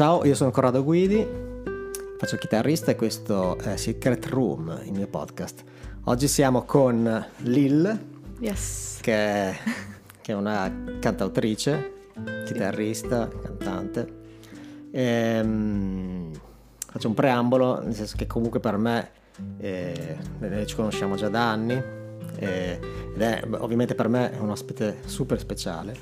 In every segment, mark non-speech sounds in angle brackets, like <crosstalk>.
Ciao, io sono Corrado Guidi, faccio il chitarrista e questo è Secret Room, il mio podcast. Oggi siamo con Lil, Yes. che è, che è una cantautrice, chitarrista, cantante. Ehm, faccio un preambolo, nel senso che comunque per me eh, noi ci conosciamo già da anni eh, ed è ovviamente per me è un ospite super speciale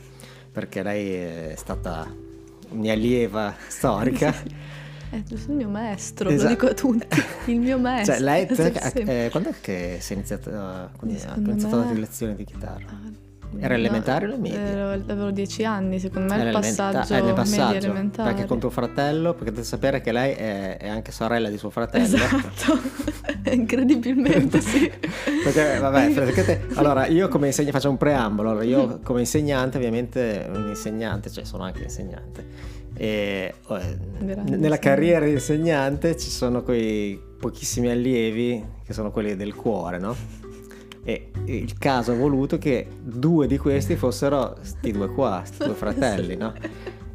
perché lei è stata mia allieva storica. <laughs> È giusto il mio maestro, Esatto. lo dico a tutti. Il mio <laughs> maestro. Cioè, lei, te- <laughs> eh, quando è che sei iniziato, quando hai Secondo iniziato me- a dare lezioni di chitarra? Ah, Era elementare o medie? ero- Avevo dieci anni, secondo me Era il elementa- passaggio, eh, nel media passaggio, elementare. perché con tuo fratello, perché dovete sapere che lei è, è anche sorella di suo fratello. Esatto, <laughs> incredibilmente sì. <laughs> Perché, vabbè, praticamente- <laughs> allora io come insegnante faccio un preambolo. Allora, io come insegnante, ovviamente, un insegnante, cioè sono anche insegnante. E eh, Grande nella carriera di insegnante ci sono quei pochissimi allievi che sono quelli del cuore, no? E il caso ha voluto che due di questi fossero sti due qua, sti due <laughs> fratelli, no?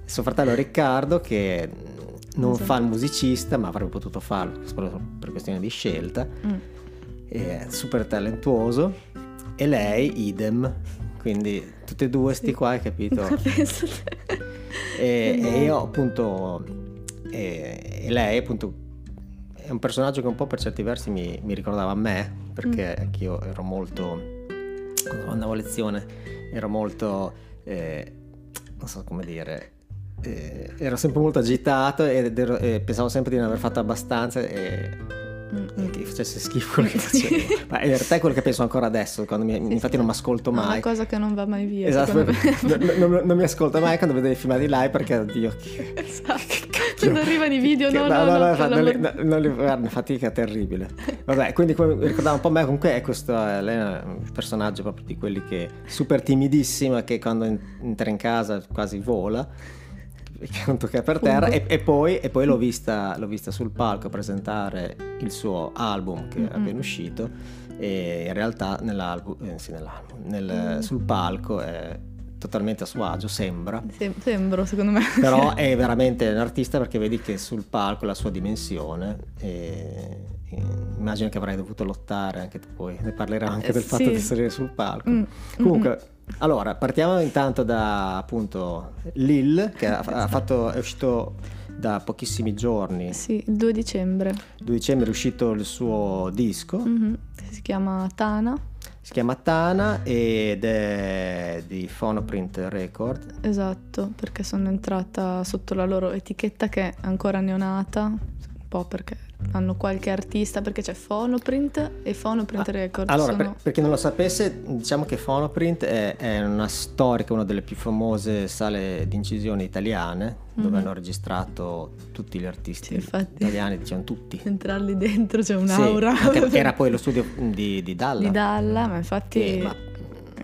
Suo fratello Riccardo che non fa il musicista, ma avrebbe potuto farlo per per questione di scelta. Mm. è super talentuoso. E lei idem. Quindi tutti e due sti qua hai capito? <laughs> E, e io appunto e, e lei appunto è un personaggio che un po' per certi versi mi, mi ricordava me perché Mm. anch'io ero molto quando andavo a lezione ero molto eh, non so come dire eh, ero sempre molto agitato ed ero- e pensavo sempre di non aver fatto abbastanza e Mm, e che facesse schifo quello che facevo. <laughs> Ma in realtà è quello che penso ancora adesso, quando mi- infatti non mi ascolto È mai. Una cosa che non va mai via. Esatto, <laughs> non, non- non mi ascolto mai quando vedo i filmati live perché oddio che, Esatto. Quando arrivano i video, no, no, no, non, li, non li- guarda, fatica terribile. Vabbè, quindi come mi ricordava un po' me, comunque è questo, eh, lei è un personaggio proprio di quelli che super timidissima che quando en- entra in casa quasi vola che non tocca per terra e, e poi, e poi l'ho, vista, l'ho vista sul palco presentare il suo album che è Mm-mm. appena uscito e in realtà nell'album, eh, sì, nell'album nel- Mm. sul palco è totalmente a suo agio sembra Sem- sembro, secondo me. <laughs> però <laughs> è veramente un artista perché vedi che sul palco la sua dimensione e, e immagino che avrai dovuto lottare anche tu poi ne parleremo anche Eh, del fatto sì. di salire sul palco Mm, comunque allora partiamo intanto da appunto Lil che ha, ha fatto è uscito da pochissimi giorni Sì, il 2 dicembre. 2 dicembre è uscito il suo disco Mhm. Si chiama Tana. Si chiama Tana ed è di Phonoprint Record Esatto, perché sono entrata sotto la loro etichetta che è ancora neonata, un po' perché hanno qualche artista, perché c'è Phonoprint e Phonoprint Records. Ah, Allora, sono- per, per chi non lo sapesse, diciamo che Phonoprint è, è una storica, una delle più famose sale di incisione italiane, dove Mhm. hanno registrato tutti gli artisti Sì, infatti. italiani, diciamo tutti. <laughs> Entrarli dentro c'è Sì, un'aura anche- <laughs> era poi lo studio di, di Dalla. di Dalla, ma infatti che- ma-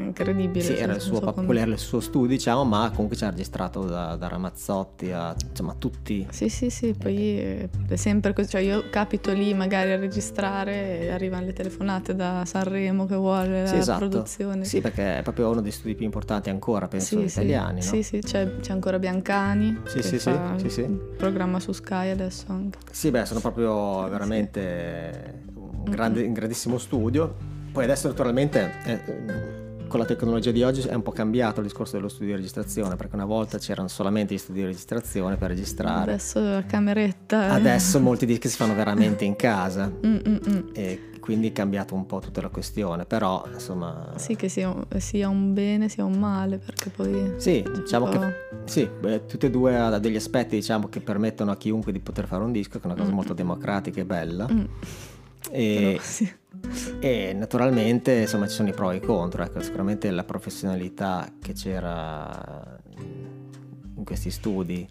incredibile. sì, era il suo, come- quello era il suo studio, diciamo, ma comunque ci ha registrato da, da Ramazzotti a insomma tutti. Sì, sì, sì, poi eh, è sempre così, cioè io capito lì magari a registrare e arrivano le telefonate da Sanremo che vuole la Sì, esatto. produzione. Sì, perché è proprio uno dei studi più importanti ancora, penso, Sì, italiani, sì, no? Sì, sì, c'è, c'è ancora Biancani Sì, che sì, fa sì, sì. programma su Sky adesso anche. Sì, beh, sono proprio veramente un, grande- un grandissimo studio. Poi adesso naturalmente eh, con la tecnologia di oggi è un po' cambiato il discorso dello studio di registrazione, perché una volta c'erano solamente gli studi di registrazione per registrare. Adesso la cameretta. Adesso <laughs> molti dischi si fanno veramente in casa Mm, mm, mm. e quindi è cambiato un po' tutta la questione, però insomma... Sì, che sia, sia un bene sia un male, perché poi... Sì, diciamo po'- che sì, beh, tutte e due ha degli aspetti diciamo, che permettono a chiunque di poter fare un disco, che è una cosa molto democratica e bella. E, però, sì. E naturalmente insomma ci sono i pro e i contro, ecco, sicuramente la professionalità che c'era in questi studi,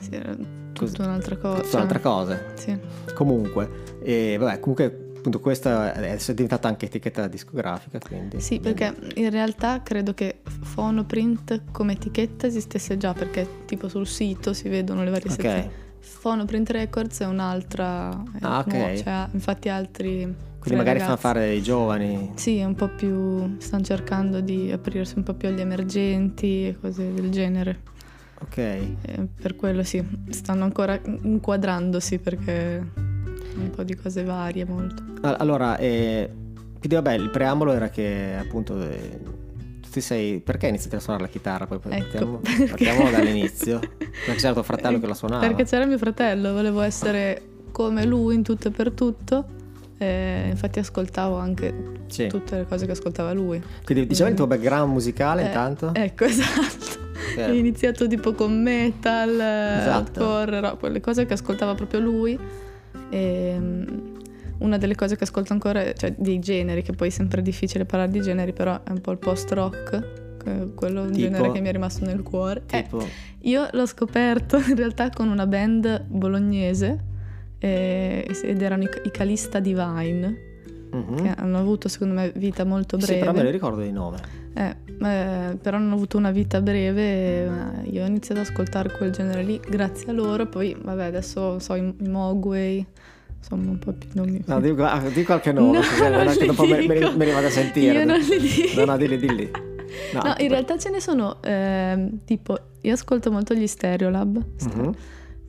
Sì, era tutta un'altra cosa. tutta un'altra cosa. Sì. Comunque, e vabbè, comunque appunto questa è diventata anche etichetta discografica, quindi... Sì, perché in realtà credo che Phonoprint come etichetta esistesse già, perché tipo sul sito si vedono le varie Ok, sezioni. Phonoprint Records è un'altra... Ah, ok. nuova, cioè, infatti altri... quindi magari fanno fare i giovani. Sì, un po' più... stanno cercando di aprirsi un po' più agli emergenti e cose del genere. Ok. E per quello sì, stanno ancora inquadrandosi perché un po' di cose varie molto. Al- Allora, eh, quindi vabbè, il preambolo era che appunto eh, tu sei... Perché hai iniziato a suonare la chitarra? Poi Ecco, partiamo, <laughs> partiamo dall'inizio. Perché c'era tuo fratello che la <laughs> suonava. Perché c'era mio fratello, volevo essere come lui in tutto e per tutto. E infatti ascoltavo anche Sì. tutte le cose che ascoltava lui. Quindi diciamo il tuo background musicale Eh, intanto? Ecco, <laughs> esatto. Eh. Ho iniziato tipo con metal, Esatto. hardcore, rock, quelle cose che ascoltava proprio lui. E mm, una delle cose che ascolto ancora, cioè dei generi, che poi è sempre difficile parlare di generi, però è un po' il post-rock, che- quello Tipo? genere che mi è rimasto nel cuore. Eh, Tipo... io l'ho scoperto <laughs> in realtà con una band bolognese eh, ed erano i, i Calista Divine, Mhm. che hanno avuto secondo me vita molto Sì, breve. però me ne ricordo di nome. Eh, eh, però hanno avuto una vita breve eh, io ho iniziato ad ascoltare quel genere lì grazie a loro. Poi, vabbè, adesso so i, Mogwai, insomma, un po' più nomi. No, di, ah, di qualche <laughs> nome, No, non che dopo me, me, dico. li- me li vado a sentire. Io non li dico. No, no, dilli, dilli. No, No, in realtà ce ne sono, ehm, tipo, io ascolto molto gli Stereolab, Mhm.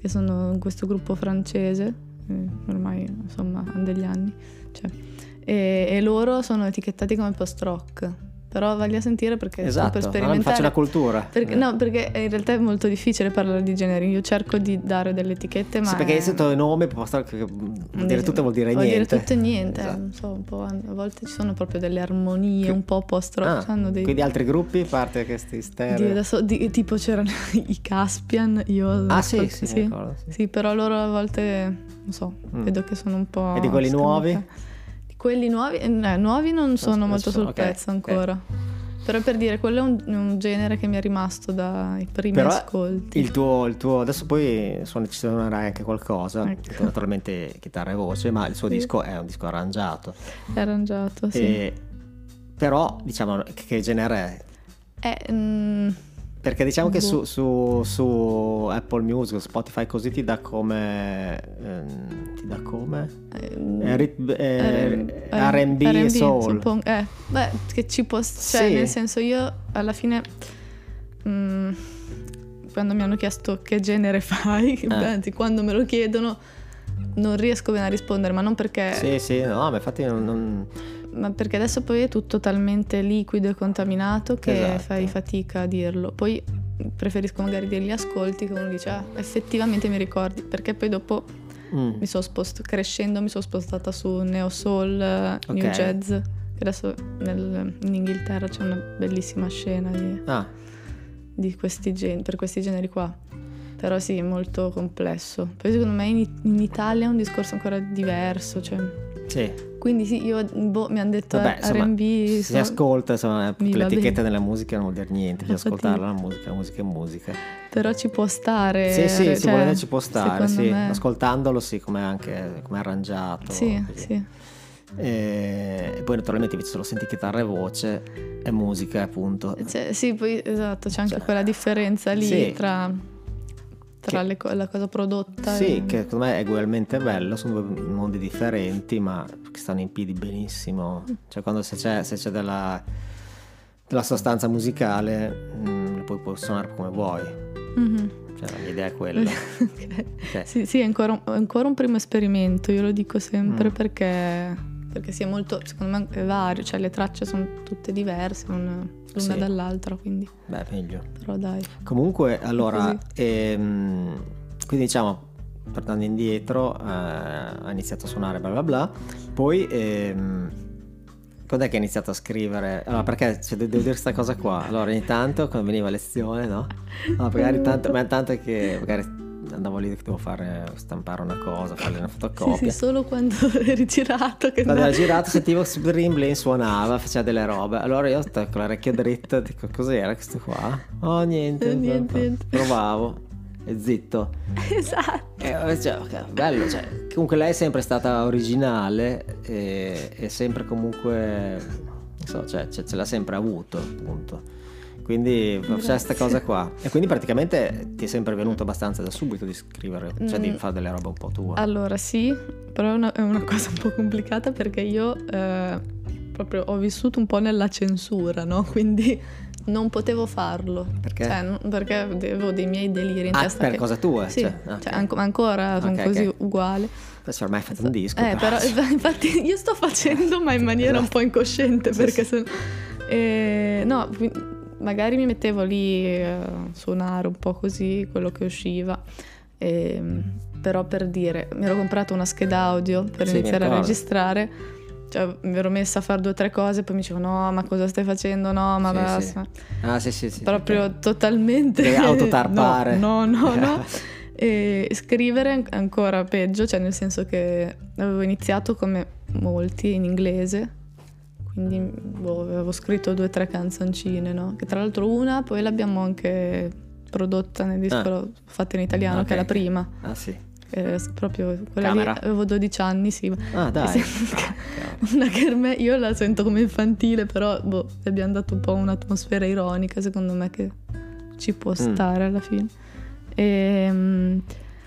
Che sono questo gruppo francese, eh, ormai insomma hanno degli anni, cioè, e, e loro sono etichettati come post-rock, però vagli a sentire perché Esatto, per sperimentare... faccio una cultura. Perché, Eh. No, perché in realtà è molto difficile parlare di generi. Io cerco di dare delle etichette, ma. Sì, perché è- hai sentito il nome, posso che vuol dire tutto vuol dire vuol niente. dire tutto e niente. Esatto. non so, a volte ci sono proprio delle armonie un po' post-rock. Ah, dei... Quindi altri gruppi, a parte questi di- stereo. adesso, di- tipo c'erano <laughs> i Caspian, io Ah sì, ascolto- sì, mi ricordo, sì. Sì, però loro a volte, non so, Mm. vedo che sono un po'... E di quelli nuovi? Quelli nuovi? eh, nuovi non sono adesso molto sono- sul ok, pezzo ancora. Però per dire, quello è un, un genere che mi è rimasto dai primi Però ascolti. il tuo, il tuo- adesso poi suon- ci suonerai anche qualcosa, Ecco. naturalmente chitarra e voce, ma il suo Sì. disco è un disco arrangiato. È arrangiato, sì. E- però diciamo che, genere è? Eh, mm, Perché diciamo che su, Boh. su- su Apple Music, Spotify così ti dà come... ehm, ti dà come? eh, rit- eh, R&B e soul. suppongo. Eh, beh, che ci può... Cioè, Sì. nel senso io alla fine... mm, quando mi hanno chiesto che genere <laughs> fai, Eh. anzi quando me lo chiedono non riesco bene a rispondere, ma non perché... Sì, sì, no, ma infatti non... non- Ma perché adesso poi è tutto talmente liquido e contaminato che Esatto. fai fatica a dirlo. Poi preferisco magari degli ascolti che uno dice, ah, effettivamente mi ricordi, perché poi dopo Mm. mi sono spost- crescendo mi sono spostata su neo soul, eh, new jazz. Che adesso nel- in Inghilterra c'è una bellissima scena di, Ah, di questi gen- per questi generi qua. Però sì, è molto complesso. Poi secondo me in, in Italia è un discorso ancora diverso. Cioè. sì. Quindi sì, io boh, mi hanno detto Vabbè, eh, insomma, R&B. si so- ascolta, insomma, l'etichetta della musica non vuol dire niente, bisogna ascoltarla, la musica, la musica è musica. Però ci può stare. Sì, sì, cioè, si vuole ci può stare, sì. me- ascoltandolo sì, come anche come arrangiato. Sì, così. sì. E, e poi naturalmente invece se lo senti chitarra e voce è musica appunto. Cioè, sì, poi esatto, c'è anche Cioè, quella differenza lì sì. tra, tra Che- le co- la cosa prodotta Sì, e... che secondo me è ugualmente bello, sono due mondi differenti ma che stanno in piedi benissimo. Cioè quando se c'è, se c'è della, della sostanza musicale mm, lo puoi, puoi suonare come vuoi. Mhm. Cioè la mia idea è quella. <laughs> Ok. Ok. Sì, sì, è ancora, un- è ancora un primo esperimento, io lo dico sempre Mm. perché, perché sì, è molto, secondo me è vario, cioè le tracce sono tutte diverse un- l'una Sì. dall'altra, quindi Beh, meglio. però dai. Comunque, allora, ehm, quindi diciamo, tornando indietro, eh, ha iniziato a suonare bla bla bla, poi ehm, quando è che ha iniziato a scrivere? Allora, perché cioè, de- devo dire questa cosa qua? Allora, ogni tanto quando veniva a lezione, no? No, magari <laughs> tanto, ma tanto che magari andavo lì che devo fare, stampare una cosa, fare una Sì, fotocopia. sì, solo quando <laughs> eri girato che Quando era girato <laughs> sentivo Brimblin suonava, faceva delle robe. Allora io con l'orecchio dritto dico cos'era questo qua? Oh niente, <laughs> Eh, niente, niente. provavo e zitto. Esatto. E, cioè, ok, bello, cioè, comunque lei è sempre stata originale e, e sempre comunque, non so, cioè, ce l'ha sempre avuto, appunto. Quindi c'è questa cosa qua. E quindi praticamente ti è sempre venuto abbastanza da subito di scrivere, cioè di Mm. fare delle robe un po' tue. Allora sì, però è una, è una cosa un po' complicata perché io eh, proprio ho vissuto un po' nella censura, no? Quindi non potevo farlo. Perché? Cioè, non- perché avevo dei miei deliri in Ah, testa. per che- cosa tua? Sì, Cioè, ok. cioè, anco- ancora sono Ok, così ok. uguali. Adesso ormai hai fatto un disco. Eh, però <laughs> infatti io sto facendo, ma in <laughs> maniera un po' incosciente Sì, perché sì. se- eh, no, magari mi mettevo lì eh, a suonare un po' così quello che usciva. ehm, però per dire, mi ero comprato una scheda audio per Sì, iniziare a registrare. Cioè, mi ero messa a fare due o tre cose, poi mi dicevo no, ma cosa stai facendo? No, ma Sì, basta. Ah, sì, sì, sì. Proprio ok. totalmente Devi <laughs> autotarpare. No, no, no. no. <laughs> E scrivere an- ancora peggio, cioè nel senso che avevo iniziato come molti in inglese, quindi boh, avevo scritto due o tre canzoncine, no? Che tra l'altro una poi l'abbiamo anche prodotta nel disco, Ah. l'ho fatta in italiano, Ok, che è la prima. Ah, sì. che proprio quella Camera? lì avevo 12 anni, sì. Ah, dai. Ah. Una kermesse, io la sento come infantile, però boh, abbiamo dato un po' un'atmosfera ironica, secondo me, che ci può Mm. stare alla fine. Ehm,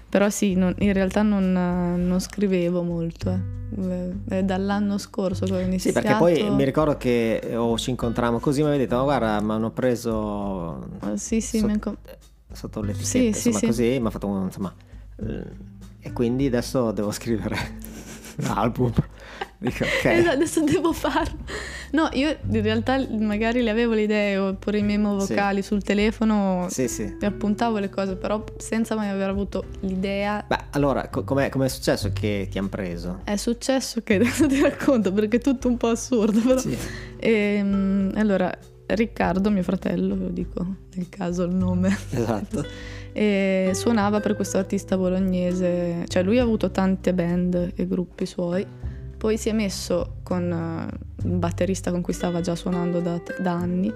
però sì, non- in realtà non, non scrivevo molto. eh. È dall'anno scorso che ho Sì, iniziato. perché poi mi ricordo che eh, o ci incontrammo così, mi avete detto, ma guarda, mi hanno preso Ah, Sì, sì, Sotto- mi sotto l'etichetta, Sì, sì, insomma, sì. così, mi ha fatto un, insomma, eh, e quindi adesso devo scrivere <laughs> un album. Dico, ok. Eh, adesso devo farlo. No, io in realtà magari le avevo le idee oppure i memo Sì. vocali sul telefono, Sì, sì. mi appuntavo le cose, però senza mai aver avuto l'idea. Beh, allora, co- com'è, com'è successo che ti hanno preso? È successo che <laughs> adesso ti racconto perché è tutto un po' assurdo, però. Sì. Ehm, allora, Riccardo, mio fratello, lo dico nel caso il nome, Esatto. <laughs> e suonava per questo artista bolognese, cioè lui ha avuto tante band e gruppi suoi, poi si è messo con eh, un batterista con cui stava già suonando da, da anni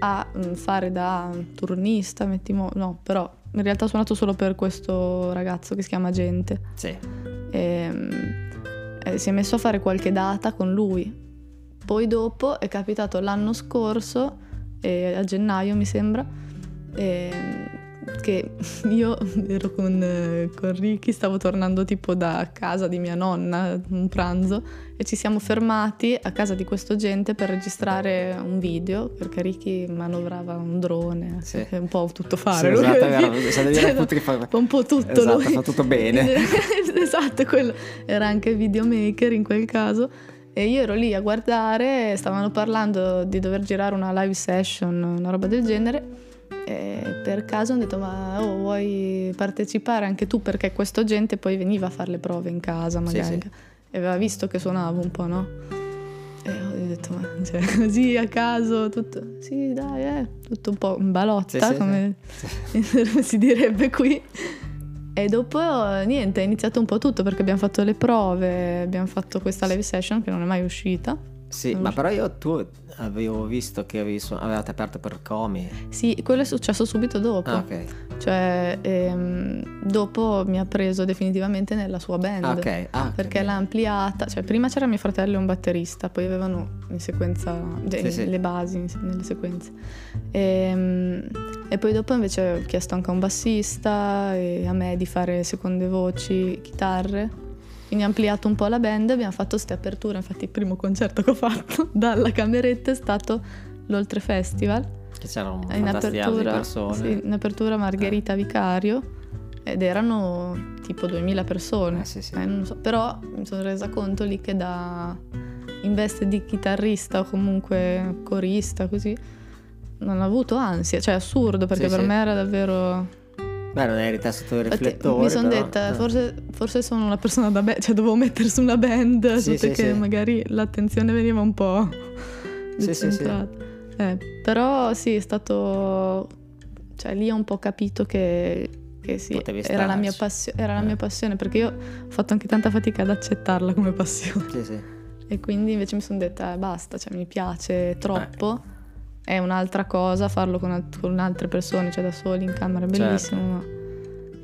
a mm, fare da turnista, mettimo, no, però in realtà ha suonato solo per questo ragazzo che si chiama Gente. Sì. Ehm, eh, si è messo a fare qualche data con lui. Poi dopo è capitato l'anno scorso, eh, a gennaio mi sembra, ehm, che <laughs> io ero con, con Ricky, stavo tornando tipo da casa di mia nonna, un pranzo, e ci siamo fermati a casa di questo gente per registrare un video, perché Ricky manovrava un drone, Sì. è un po' tutto Sì, fare. lui, esatto, perché- vero, cioè, appunto che fa- un po' tutto Esatto, lui. fa tutto bene. <laughs> esatto, quello era anche videomaker in quel caso. E io ero lì a guardare, stavano parlando di dover girare una live session, una roba del genere. E per caso hanno detto: Ma oh, vuoi partecipare anche tu? Perché questo gente poi veniva a fare le prove in casa, Sì, magari. sì. E aveva visto che suonavo un po', no? E ho detto: Ma cioè, così a caso, tutto. Sì, dai, eh, tutto un po' in balotta, Sì, sì, come <laughs> si direbbe qui. E dopo niente, è iniziato un po' tutto perché abbiamo fatto le prove, abbiamo fatto questa live session che non è mai uscita. Sì, ma so. però io tu avevo visto che avevi su- avevate aperto per Comi. Sì, quello è successo subito dopo. Ah, ok. Cioè, ehm, dopo mi ha preso definitivamente nella sua band. Ah, ok. Ah, Perché l'ha ampliata, cioè prima c'era mio fratello e un batterista, poi avevano in sequenza cioè, Sì, sì. le basi in- nelle sequenze. Ehm, E, poi dopo invece ho chiesto anche a un bassista e a me di fare seconde voci, chitarre. Quindi ho ampliato un po' la band, abbiamo fatto queste aperture, infatti il primo concerto che ho fatto <laughs> dalla cameretta è stato l'Oltre Festival. Che c'erano In apertura, persone. sì, in apertura Margherita Vicario ed erano tipo 2000 persone. Eh, sì, sì. Eh, so, però mi sono resa conto lì che da in veste di chitarrista o comunque corista così non ho avuto ansia, cioè assurdo perché Sì, per me era davvero Beh, non eri te sotto i Infatti, riflettori. mi sono detta eh. forse, forse sono una persona da band, cioè dovevo mettere su una band, Sì, sì, che sì. magari l'attenzione veniva un po' Sì, decentrata. Eh, però sì, è stato... Cioè lì ho un po' capito che, che sì, era la, mia passio- era la Eh. mia passione, perché io ho fatto anche tanta fatica ad accettarla come passione. Sì, sì. E quindi invece mi sono detta, eh, basta, cioè mi piace troppo. È un'altra cosa farlo con, alt- con altre persone, cioè da soli in camera, è Certo. bellissimo. ma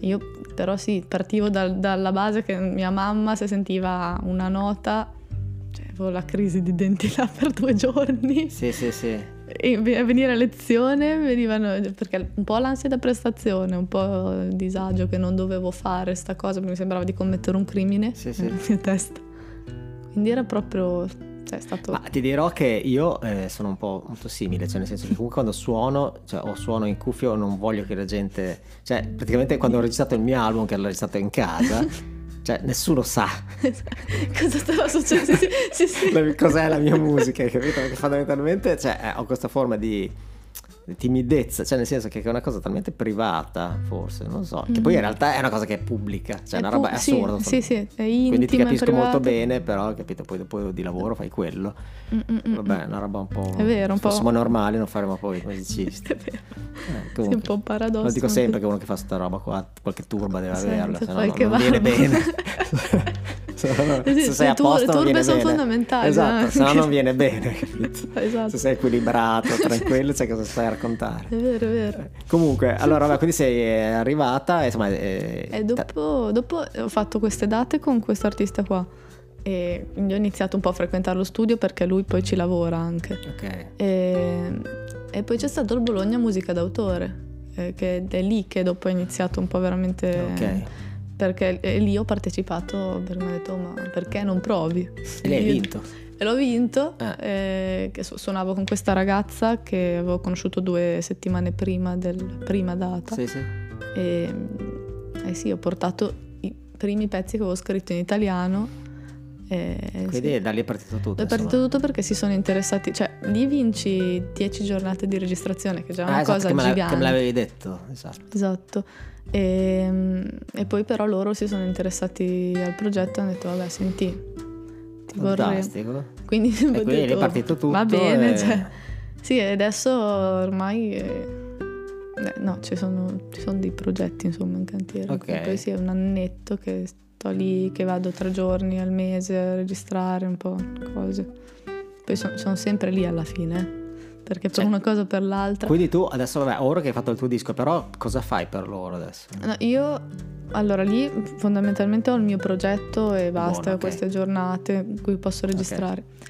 Io però sì, partivo dal- dalla base che mia mamma se sentiva una nota, cioè avevo la crisi di denti là per due giorni. Sì, sì, sì. E venire a lezione venivano, perché un po' l'ansia da prestazione, un po' il disagio che non dovevo fare sta cosa, mi sembrava di commettere un crimine Sì, sì. nella mia testa. Quindi era proprio, cioè è stato... Ma ti dirò che io eh, sono un po' molto simile, cioè nel senso che comunque quando suono, cioè o suono in cuffio non voglio che la gente... Cioè praticamente quando ho registrato il mio album, che l'ho registrato in casa, <laughs> cioè nessuno sa cosa stava succedendo. <laughs> Sì, sì, sì. cos'è la mia musica, capito? Perché fondamentalmente cioè, eh, ho questa forma di timidezza, cioè nel senso che è una cosa talmente privata, forse, non so, che poi in mm. realtà è una cosa che è pubblica, cioè è una roba pu- assurda. Sì, sì, sì, è intima, Quindi ti capisco molto bene, però, capito, poi dopo di lavoro fai quello. Mm-mm-mm. Vabbè, è una roba un po'... È vero, un po'... Fossimo normali non faremo poi musicisti. <laughs> è vero. Eh, comunque, sì, un po' un paradosso. Lo dico sempre che uno che fa sta roba qua, qualche turba deve averla, se no non, non viene bene. <laughs> <laughs> <laughs> se sei a posto le turbe sono bene. fondamentali. Esatto, eh? se no non <laughs> viene bene. Esatto. Se sei equilibrato, <laughs> tranquillo, sai cosa stai a raccontare. È vero, è vero. Eh, comunque, allora, vabbè, quindi sei arrivata e insomma... E, e dopo, dopo ho fatto queste date con questo artista qua. E quindi ho iniziato un po' a frequentare lo studio perché lui poi ci lavora anche. Ok. E, e poi c'è stato il Bologna Musica d'autore, eh, che è lì che dopo ho iniziato un po' veramente... Ok perché lì ho partecipato perché mi ha detto ma perché non provi? E l'hai <laughs> vinto? E l'ho vinto, ah. eh, che suonavo con questa ragazza che avevo conosciuto due settimane prima della prima data. Sì, sì. E eh sì, ho portato i primi pezzi che avevo scritto in italiano. E, Quindi sì. da lì è partito tutto. È partito tutto perché si sono interessati, cioè lì vinci 10 giornate di registrazione, che è già una ah, esatto, cosa che gigante. Che me l'avevi detto, esatto. Esatto. E, ehm, e, poi però loro si sono interessati al progetto e hanno detto vabbè senti ti Fantastico. vorrei quindi, e <laughs> quindi detto, è partito tutto va bene e... cioè, sì e adesso ormai eh, no ci sono, ci sono, dei progetti insomma in cantiere okay. poi sì è un annetto che sto lì che vado tre giorni al mese a registrare un po' cose poi sono, sono sempre lì alla fine eh perché per cioè, una cosa o per l'altra. Quindi tu adesso, vabbè, ora che hai fatto il tuo disco, però cosa fai per loro adesso? No, io allora lì fondamentalmente ho il mio progetto e basta, Buono, okay. queste giornate in cui posso registrare. Okay.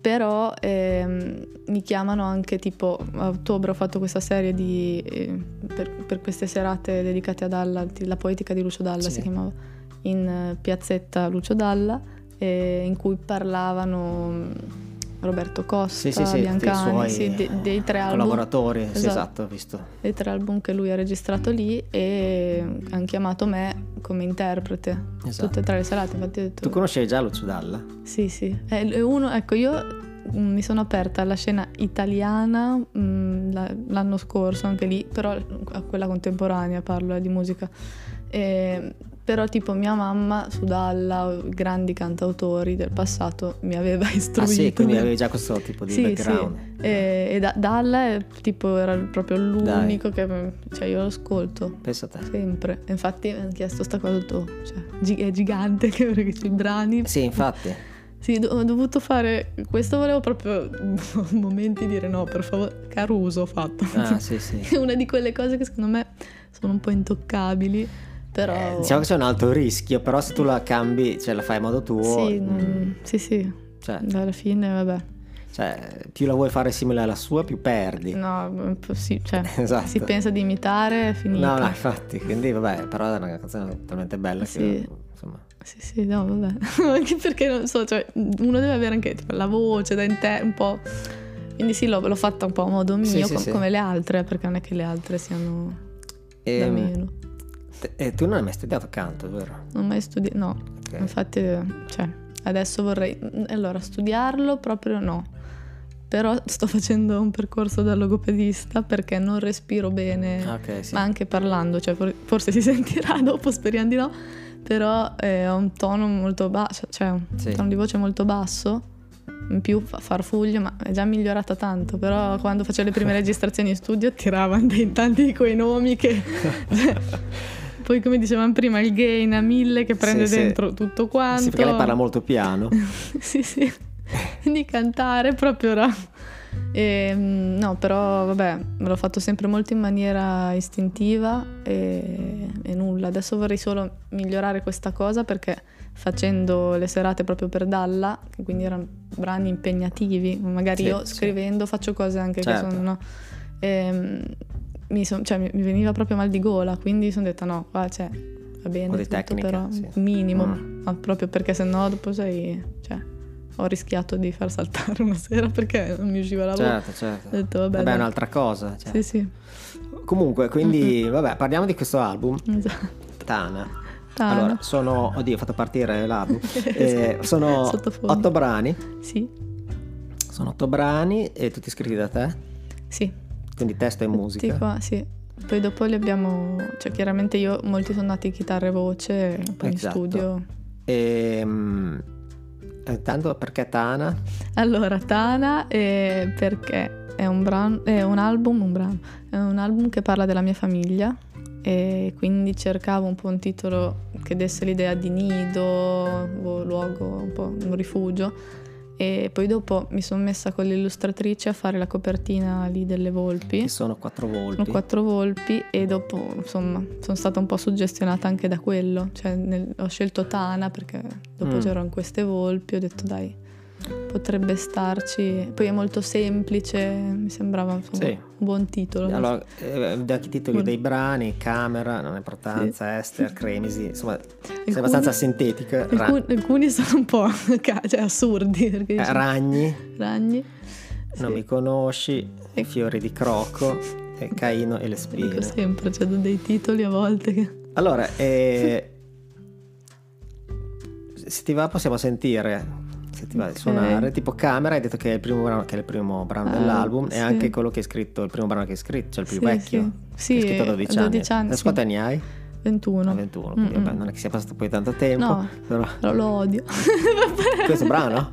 Però ehm, mi chiamano anche tipo a ottobre ho fatto questa serie di eh, per, per, queste serate dedicate ad Alla, la poetica di Lucio Dalla sì. si chiamava, in eh, piazzetta Lucio Dalla, eh, in cui parlavano Roberto Costa, sì, sì, sì, Biancani, sì, dei, dei tre album. Collaboratori, esatto. sì, esatto, visto. Dei tre album che lui ha registrato lì e hanno chiamato me come interprete. Esatto. Tutte e tre le serate, infatti ho detto... Tu conoscevi già Lucio Dalla? Sì, sì. Eh, uno, ecco, io mm, mi sono aperta alla scena italiana mh, mm, l'anno scorso, anche lì, però a quella contemporanea parlo eh, di musica. E però tipo mia mamma su Dalla, grandi cantautori del passato, mi aveva istruito. <laughs> Ah sì, quindi avevi già questo tipo di sì, background. Sì. E, e da, Dalla è, tipo, era proprio l'unico Dai. che... Cioè io lo ascolto. Pensa a te. Sempre. Infatti mi hanno chiesto sta cosa tutto, cioè è gigante perché c'è i brani. Sì, infatti. <laughs> Sì, ho dovuto fare. Questo volevo proprio <laughs> momenti dire no, per favore. Caruso ho fatto. Ah, sì, sì. È una di quelle cose che secondo me sono un po' intoccabili. Però... Eh, diciamo che c'è un alto rischio, però se tu la cambi, cioè la fai a modo tuo... Sì, non... sì, sì. Cioè, alla fine, vabbè. Cioè, più la vuoi fare simile alla sua, più perdi. No, sì, cioè, <laughs> esatto. si pensa di imitare, è finito. No, no, infatti, quindi vabbè, però è una canzone talmente bella sì. che, insomma... Sì, sì, no, vabbè. <laughs> anche perché, non so, cioè, uno deve avere anche tipo, la voce da in te, un po'... Quindi sì, l'ho, l'ho fatta un po' a modo mio, sì, com- sì, come le altre, perché non è che le altre siano e, da ehm, meno. E tu non hai mai studiato canto, vero? Non ho mai studiato, no. Okay. Infatti, cioè, adesso vorrei... Allora, studiarlo proprio no. Però sto facendo un percorso da logopedista perché non respiro bene, okay, sì. ma anche parlando, cioè forse si <laughs> sentirà dopo, speriamo di no, però eh, ho un tono molto basso, cioè un sì. tono di voce molto basso in più fa farfuglio, ma è già migliorata tanto, però quando facevo le prime <laughs> registrazioni in studio tiravano dei, tanti di quei nomi che... <laughs> Poi come dicevamo prima il gain a mille che prende sì, dentro sì. tutto quanto. Sì, perché lei parla molto piano. <laughs> sì, sì. Quindi cantare proprio era... E, ehm, no, però vabbè, me l'ho fatto sempre molto in maniera istintiva e, e nulla. Adesso vorrei solo migliorare questa cosa perché facendo le serate proprio per Dalla, che quindi erano brani impegnativi, magari sì, io scrivendo sì. faccio cose anche certo. che sono... No? E, ehm, mi, son, cioè, mi, veniva proprio mal di gola, quindi sono detta no, qua c'è, va bene, tutto, tecnica, però sì. minimo, mm. proprio perché sennò dopo sei... Cioè, ho rischiato di far saltare <laughs> una sera perché non mi usciva la voce. Certo, certo. Ho detto, vabbè, Vabbè, è un'altra cosa. cioè. Sì, sì, Comunque, quindi, <laughs> vabbè, parliamo di questo album. esatto. Tana. Tana. Allora, sono, oddio, ho fatto partire l'album. <laughs> Eh, sono otto brani. Sì, Sono otto brani e tutti scritti da te. sì. Quindi testo e musica. Qua, sì. Poi dopo li abbiamo, cioè chiaramente io, molti sono nati chitarra e voce, poi Esatto. in studio. E, mm, intanto perché Tana? Allora, Tana eh, perché è un, brano, è un album, un brano, è un album che parla della mia famiglia e quindi cercavo un po' un titolo che desse l'idea di nido, o luogo, un po' un rifugio. E poi dopo mi sono messa con l'illustratrice a fare la copertina lì delle volpi. Ci sono quattro volpi. Sono quattro volpi e dopo insomma sono stata un po' suggestionata anche da quello, cioè nel- ho scelto Tana perché dopo Mm. c'erano queste volpi, ho detto dai potrebbe starci, poi è molto semplice, mi sembrava insomma, Sì. un buon titolo. Allora, eh, anche i titoli Buono. dei brani, Camera, Non è importanza, Esther, Cremisi, insomma, sei Alcuni- abbastanza sintetica. Ra- Alcuni, alcuni sono un po' <laughs> cioè, assurdi perché eh, sono ragni, ragni. Non Sì. mi conosci, i fiori di Croco, e Caino e le Lo dico spine. sempre, c'è dei titoli a volte che... Allora, eh, <laughs> se ti va possiamo sentire, se ti va di Ok. suonare, tipo Camera, hai detto che è il primo brano, che è il primo brano Ah, dell'album, sì. e anche quello che hai scritto, il primo brano che hai scritto, cioè il più Sì, vecchio. sì. Sì, scritto a 12 anni. 12 anni, Adesso quanti anni hai? 21. A 21, quindi vabbè, non è che sia passato poi tanto tempo. No. Però... Però lo odio. <laughs> Questo brano?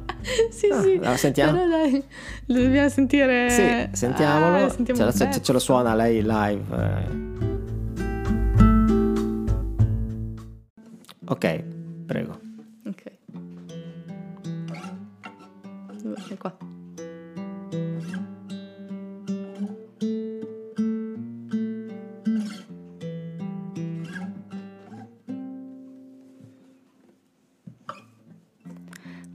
sì, Ah, sì. allora sentiamo? Però dai, lo dobbiamo sentire. Sì, sentiamolo. Ah, sentiamo ce, ce- pezzo. ce lo suona lei live. eh. Ok, prego. È qua.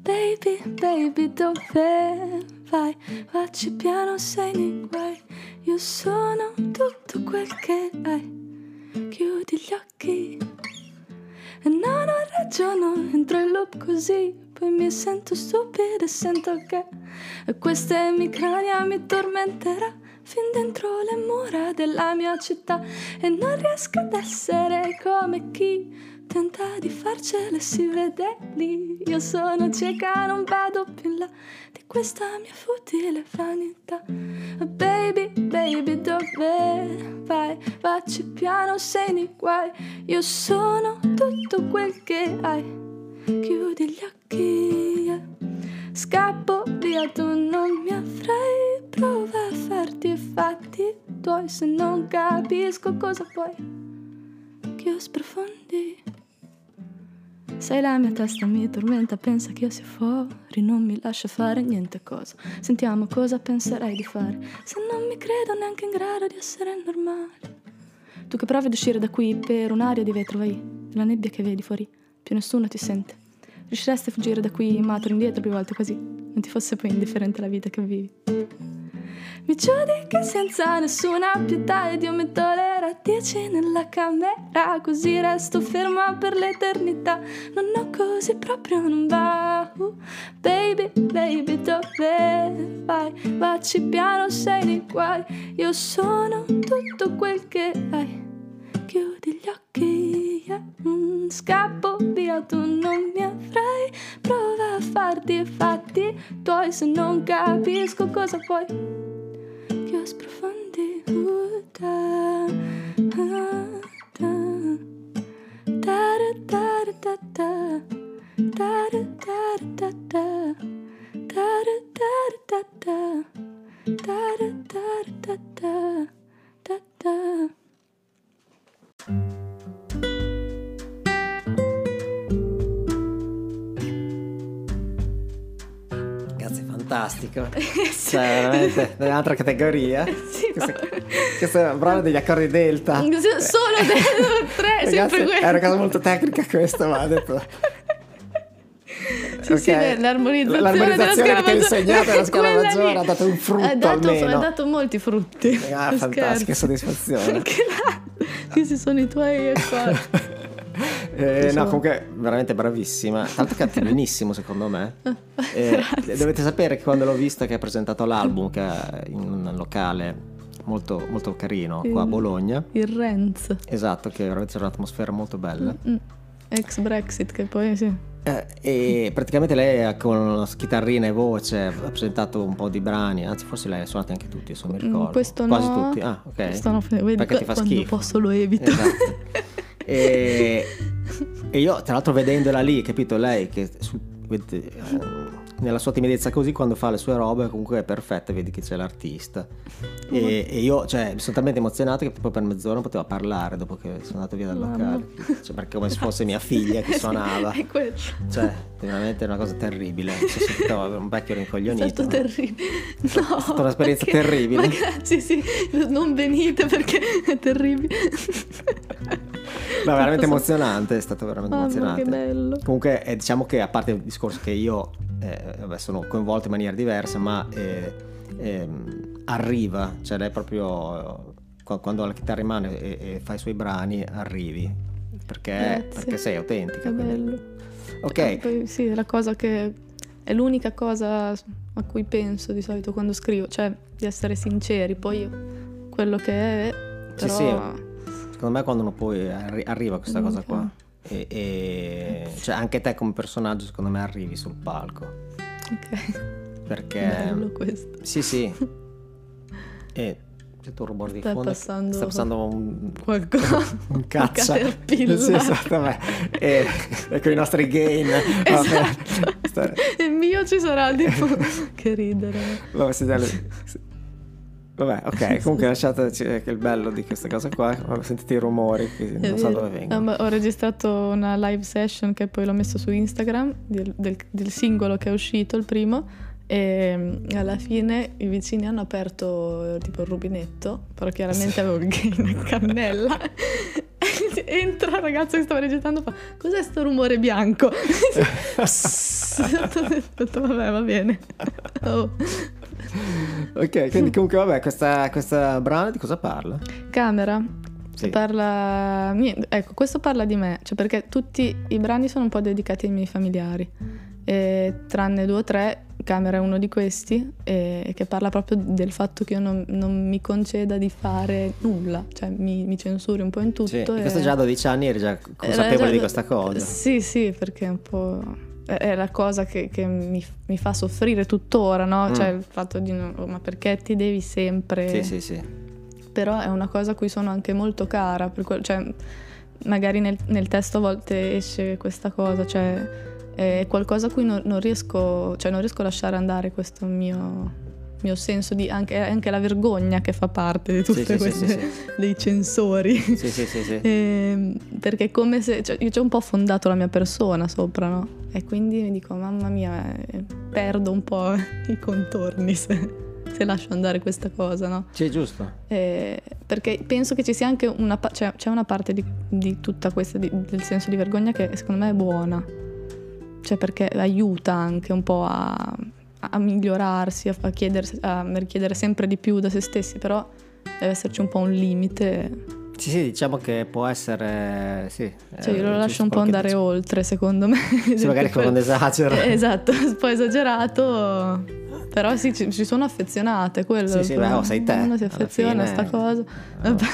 Baby, baby, dove vai? Facci piano, sei nei guai. Io sono tutto quel che hai. Chiudi gli occhi. E non ho ragione, entro in loop così. Poi mi sento stupida e sento che questa emicrania mi tormenterà fin dentro le mura della mia città. E non riesco ad essere come chi tenta di farcele si vede lì. Io sono cieca, non vedo più in là di questa mia futile vanità. Baby, baby, dove vai? Facci piano, sei nei guai. Io sono tutto quel che hai. Chiudi gli occhi, yeah. scappo via, tu non mi avrai. Prova a farti fatti tuoi se non capisco cosa vuoi. Che io sprofondi. Sei la mia testa, mi tormenta, pensa che io sia fuori, non mi lascia fare niente cosa. Sentiamo cosa penserai di fare, se non mi credo neanche in grado di essere normale. Tu che provi ad uscire da qui per un'aria di vetro, vai, la nebbia che vedi fuori, più nessuno ti sente. Riusciresti a fuggire da qui, ma torni indietro più volte così, non ti fosse poi indifferente la vita che vivi. Mi giudichi senza nessuna pietà ed io metto le radici nella camera Così resto ferma per l'eternità Non ho così proprio non va Uh, Baby, baby dove vai? Vacci piano, sei nei guai Io sono tutto quel che hai Chiudi gli occhi. mm, via, tu não me avrai. Prova a farti, fatti Tói Se não capisco Cosa foi Que os profundi Uta Ta ta ta ta Ta ta ta ta Ta fantastico. <laughs> Sì. Cioè, veramente, un'altra categoria. <laughs> Sì, questo, questo brano degli accordi delta. <laughs> Solo del tre, Ragazzi, sempre quello. è una cosa molto tecnica questa, ma ha detto... Sì, sì, Ok. l'armonizzazione, L'armonizzazione che ti ha insegnato la scala Quella maggiore lì ha dato un frutto ha dato, almeno. Ha dato molti frutti. Ah, fantastica soddisfazione. Anche là, questi sono i tuoi accordi. Eh, no, comunque veramente bravissima. L'altro canta <laughs> benissimo secondo me. Eh, Grazie. dovete sapere che quando l'ho vista che ha presentato l'album che in un locale molto, molto carino qua a Il- Bologna. Il Renz. Esatto, che veramente c'è un'atmosfera molto bella. Mm, Ex Brexit, che poi sì. Eh, e praticamente lei con la chitarrina e voce ha presentato un po' di brani, anzi forse lei ha suonato anche tutti, adesso mi Mm, ricordo. questo Quasi no. tutti. Ah, ok. Questo no, vedi, Perché ti fa quando schifo. posso lo evito. Esatto. <laughs> e, e io, tra l'altro, vedendola lì, capito, lei che su- vedete, eh, nella sua timidezza così, quando fa le sue robe, comunque è perfetta, vedi che c'è l'artista. E, e io, cioè, mi sono talmente emozionato che proprio per mezz'ora non potevo parlare dopo che sono andato via dal Mamma. locale. Cioè, perché come se fosse mia figlia che <laughs> suonava. È quello. Cioè, veramente una cosa terribile. Sentito un vecchio È rincoglionito. stato terribile. No, È stata un'esperienza terribile. Ma grazie, sì. Non venite perché è terribile. <laughs> No, <laughs> veramente emozionante, è stato veramente Mamma, emozionante. che bello. Comunque, eh, diciamo che a parte il discorso che io eh, vabbè, sono coinvolto in maniera diversa, ma eh, ehm, arriva, cioè lei proprio eh, qua- quando la chitarra in mano e, e fa i suoi brani, arrivi. Perché, Grazie. perché sei autentica. Ok, Eh, poi sì, la cosa che è l'unica cosa a cui penso di solito quando scrivo, cioè di essere sinceri, poi quello che è, Sì, però sì. Secondo me quando uno poi arri- arriva questa cosa qua, e, e- cioè anche te come personaggio, secondo me arrivi sul palco. ok, Perché... bello questo. Sì, sì. <laughs> E sento un rumore di Sta fondo. passando- Sta passando un, Qualcosa. <laughs> un caccia. caterpillar. Sì, esatto, vabbè. E, e con i nostri gain. vabbè. Esatto. Sta- Il mio ci sarà tipo <laughs> che ridere. vabbè, sì. Vabbè, ok, <laughs> comunque lasciateci che il bello di questa cosa qua, sentite i rumori, È non so vero. dove vengono. Ho registrato una live session che poi l'ho messo su Instagram del, del- del singolo che è uscito, il primo. E mm, alla fine i vicini hanno aperto eh, tipo il rubinetto, però chiaramente avevo il gain a <laughs> cannella. <laughs> Entra il ragazzo che stava registrando e fa: Cos'è sto rumore bianco? Detto, vabbè, va bene. Oh. <laughs> Ok, quindi comunque vabbè, questa, questa brana di cosa parla? Camera. Sì. Parla. Ecco, questo parla di me, cioè perché tutti i brani sono un po' dedicati ai miei familiari. E tranne due o tre, Camera è uno di questi, e che parla proprio del fatto che io non, non mi conceda di fare nulla, cioè mi, mi censuri un po' in tutto. Sì, e questo già a 12 anni eri già consapevole già- di questa cosa. Sì, sì, perché è un po'. È- la cosa che, che mi, mi fa soffrire tuttora, no? Mm. Cioè il fatto di no, ma perché ti devi sempre Sì, sì, sì. però è una cosa a cui sono anche molto cara, per quel- cioè, magari nel, nel testo a volte esce questa cosa, cioè è qualcosa a cui non, non riesco, cioè non riesco a lasciare andare questo mio, mio senso di anche, anche la vergogna che fa parte di tutte Sì, sì, sì, dei censori. Sì, sì, sì, sì. <laughs> Ehm, perché è come se cioè, io ci ho un po' fondato la mia persona sopra, no? E quindi mi dico, mamma mia, eh, perdo un po' <laughs> i contorni se, se lascio andare questa cosa, no? Sì, giusto. Eh, perché penso che ci sia anche una, cioè, c'è una parte di, di tutta questa, di- del senso di vergogna che secondo me è buona. Cioè perché aiuta anche un po' a, a migliorarsi, a, chiedersi- a richiedere sempre di più da se stessi, però deve esserci un po' un limite. Sì, sì, diciamo che può essere... Sì, Cioè io eh, lo lascio un po' andare dici. oltre, secondo me. Sì, magari Quel- quando esagero. Eh, <laughs> Esatto, un po' esagerato. Però sì, ci, ci sono affezionate, quello. Sì, sì, beh, oh, sei te, Uno si affeziona a sta cosa. Vabbè.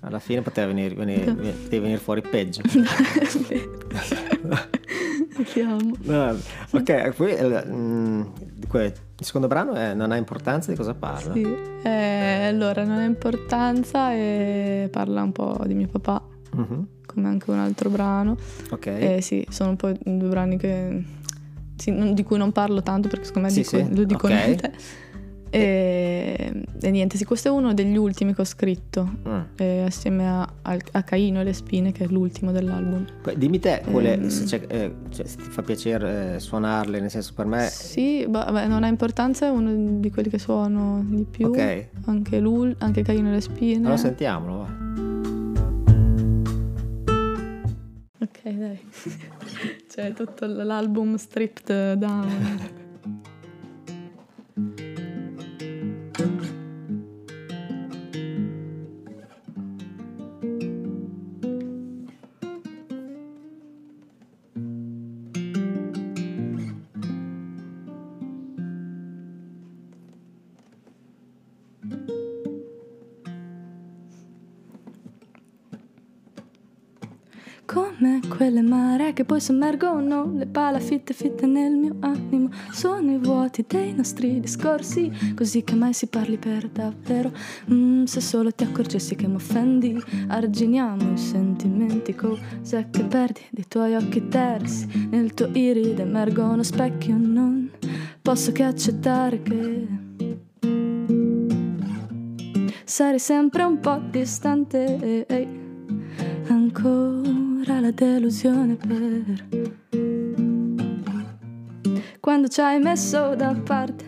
Alla fine poteva venire, venire, venire fuori peggio. <laughs> <laughs> Vediamo. No, ok, poi eh, mm, il secondo brano è Non ha importanza, di cosa parla? Sì. Eh, allora, non ha importanza e parla un po' di mio papà, Mhm, come anche un altro brano. Ok. Eh sì, sono un po' due brani che, sì, non- di cui non parlo tanto perché secondo me Sì, dico- sì, lo dico ok. niente. E, e niente, sì, questo è uno degli ultimi che ho scritto, Mm. eh, assieme a, a Caino e le spine, che è l'ultimo dell'album. Dimmi te, quale, Ehm. se, eh, cioè, se ti fa piacere eh, suonarle, nel senso per me... Sì, bah, beh, non ha importanza, è uno di quelli che suono di più. Ok, Anche anche Caino e le spine. allora sentiamolo, va. Ok, dai. <laughs> C'è tutto l'album stripped down. <laughs> che poi sommergono le palafitte fitte nel mio animo. Sono i vuoti dei nostri discorsi, così che mai si parli per davvero. Mm, se solo ti accorgessi che mi offendi, arginiamo i sentimenti. Cos'è che perdi dei tuoi occhi tersi? Nel tuo iride emergono specchio. Non posso che accettare che sarei sempre un po' distante. Ancora la delusione per quando ci hai messo da parte.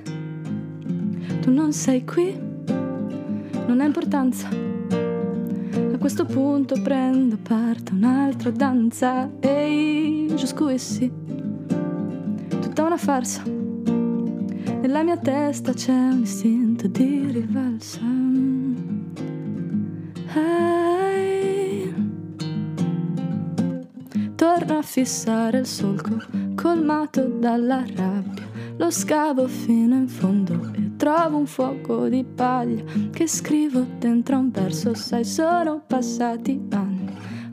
Tu non sei qui, non ha importanza. A questo punto prendo parte un'altra danza. Ehi, sì, tutta una farsa. Nella mia testa c'è un istinto di rivalsa. Hey. Torno a fissare il solco, colmato dalla rabbia. Lo scavo fino in fondo e trovo un fuoco di paglia che scrivo dentro un verso. Sai, sono passati anni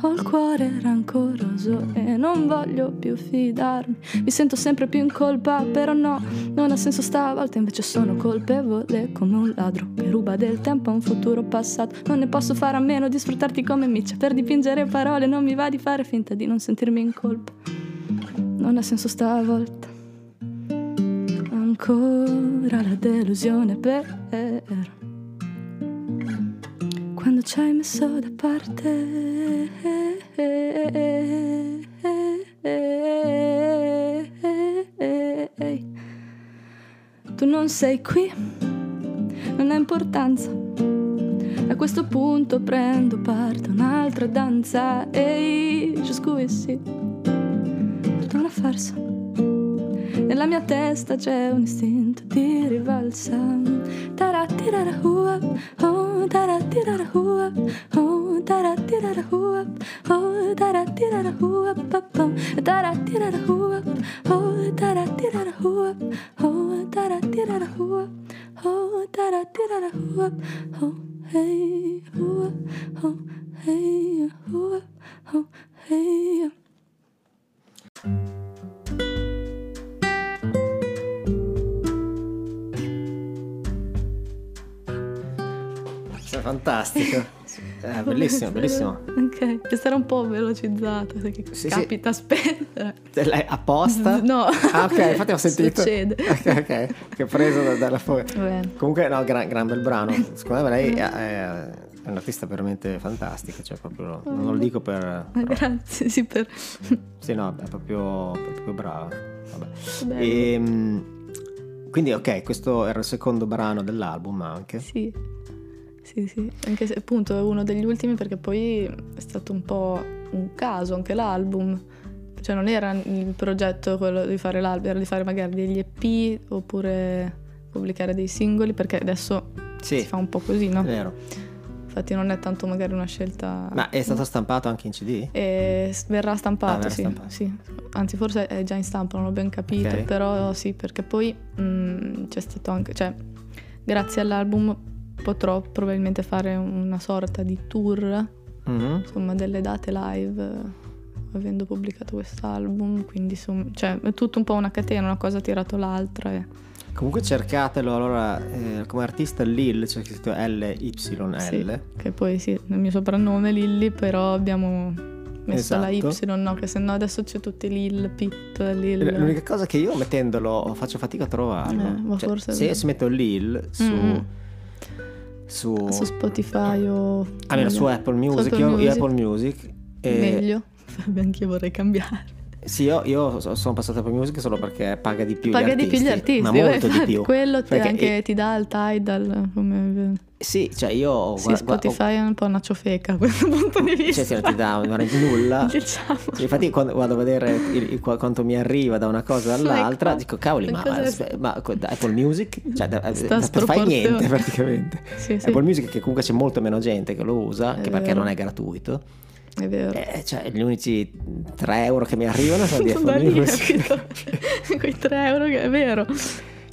ho il cuore rancoroso e non voglio più fidarmi. Mi sento sempre più in colpa, però no, non ha senso stavolta. Invece sono colpevole come un ladro che ruba del tempo a un futuro passato. Non ne posso fare a meno di sfruttarti come miccia per dipingere parole. Non mi va di fare finta di non sentirmi in colpa. Non ha senso stavolta. Ancora la delusione per quando ci hai messo da parte. Tu non sei qui, non ha importanza. A questo punto prendo parte a un'altra danza. Ehi, ciascuno sì, tutta una farsa. Nella mia testa c'è un istinto di rivalsa. Taratirara hua, oh taratirara hua, oh taratirara hua, oh taratirara hua, papam, taratirara hua, oh. Taratirara hua, oh taratirara hua, oh taratirara hua, oh hey hua, oh hey hua, oh hey. Fantastico. Eh, bellissimo, <laughs> bellissimo. Ok, questa era un po' velocizzata, perché sì, capita sì. spesso. Lei apposta? <laughs> No. Ah, ok, infatti ho sentito. Succede. <laughs> Ok, ok, che ho preso da, dalla fuga. Comunque, no, gran, gran, bel brano. Secondo me lei è, è, è un'artista veramente fantastica, cioè proprio, non lo dico per... Però... Grazie, sì, per... Sì, no, è proprio, proprio brava. Vabbè. E, ehm, quindi, ok, questo era il secondo brano dell'album anche. Sì. Sì, sì, anche se appunto è uno degli ultimi perché poi è stato un po' un caso anche l'album. Cioè non era il progetto quello di fare l'album, era di fare magari degli EP oppure pubblicare dei singoli perché adesso sì. si fa un po' così, no? È vero. Infatti non è tanto magari una scelta... Ma è stato stampato anche in CD? E verrà stampato, ah, verrà sì, stampato. sì, Anzi forse è già in stampa, non ho ben capito, okay. però sì, perché poi mh, mm, c'è stato anche... Cioè, grazie all'album potrò probabilmente fare una sorta di tour, mm-hmm. insomma, delle date live avendo pubblicato quest'album, quindi insomma, cioè, è tutto un po' una catena, una cosa ha tirato l'altra. E... Comunque cercatelo allora eh, come artista Lil, c'è scritto L-Y-L. Sì, che poi sì, il mio soprannome è Lilly, però abbiamo messo esatto. la Y, no, che se no adesso c'è tutti Lil, Pit, Lil. L'unica cosa che io mettendolo faccio fatica a trovarlo. Eh, cioè, se, se metto Lil su... Mm-hmm su, su Spotify o... Almeno su Apple Music, Apple io, Music. io Apple Music. E... Meglio, <laughs> anche io vorrei cambiare. Sì, io, io, sono passato a Apple Music solo perché paga di più paga gli artisti. di più gli artisti, ma molto di più. Quello perché anche ti dà il Tidal come... Sì, cioè io... Sì, Spotify è un po' una ciofeca a questo <laughs> punto di vista. Cioè, ti dà nulla. <laughs> diciamo. Infatti quando vado a vedere il, il, quanto mi arriva da una cosa all'altra, ecco. dico, cavoli, ma, ma, Apple Music, cioè, non fai niente <laughs> praticamente. Sì, sì. Apple Music che comunque c'è molto meno gente che lo usa, che perché non è gratuito. È vero. Eh, cioè, gli unici 3 euro che mi arrivano sono di Apple Music. Quei 3 euro che è vero.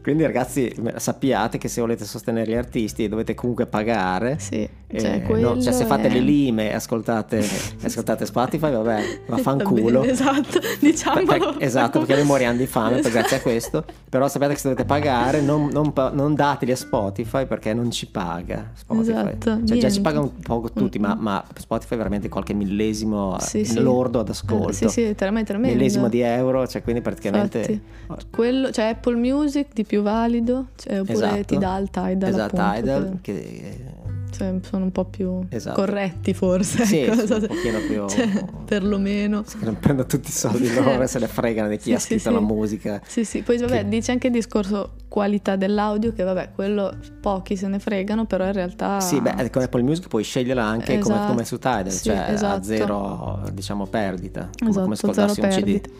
Quindi ragazzi sappiate che se volete sostenere gli artisti dovete comunque pagare. Sì, Eh, cioè, no, cioè, se fate è- le lime e ascoltate, <laughs> ascoltate Spotify, vabbè, vaffanculo. Va bene, esatto, diciamolo. Per- esatto, perché noi moriamo di fame per- grazie a questo. Però sappiate che se dovete pagare, non, non non dateli a Spotify perché non ci paga Spotify. Esatto, cioè, già ci pagano un poco tutti, ma, ma Spotify è veramente qualche millesimo eh, Sì, sì. lordo ad ascolto. Eh, Sì, sì, tremendo, tremendo. millesimo di euro, cioè quindi praticamente... Infatti. Quello, cioè Apple Music di più valido, cioè, oppure Esatto. ti dà il Tidal Esatto, Tidal, che- che... cioè, sono un po' più Esatto. corretti forse. Sì, ecco, sì, so un pochino più- <laughs> cioè, perlomeno. <laughs> che non prendono tutti i soldi <laughs> loro se ne fregano di chi Sì, ha sì, scritto sì. la musica. Sì, sì, poi vabbè, Che- dice anche il discorso qualità dell'audio, che vabbè, quello pochi se ne fregano, però in realtà... Sì, beh, con Apple Music puoi sceglierla anche come, Esatto. come su Tidal, Sì, cioè a esatto. zero, diciamo, perdita, come, Esatto, come ascoltarsi un CD. perdite.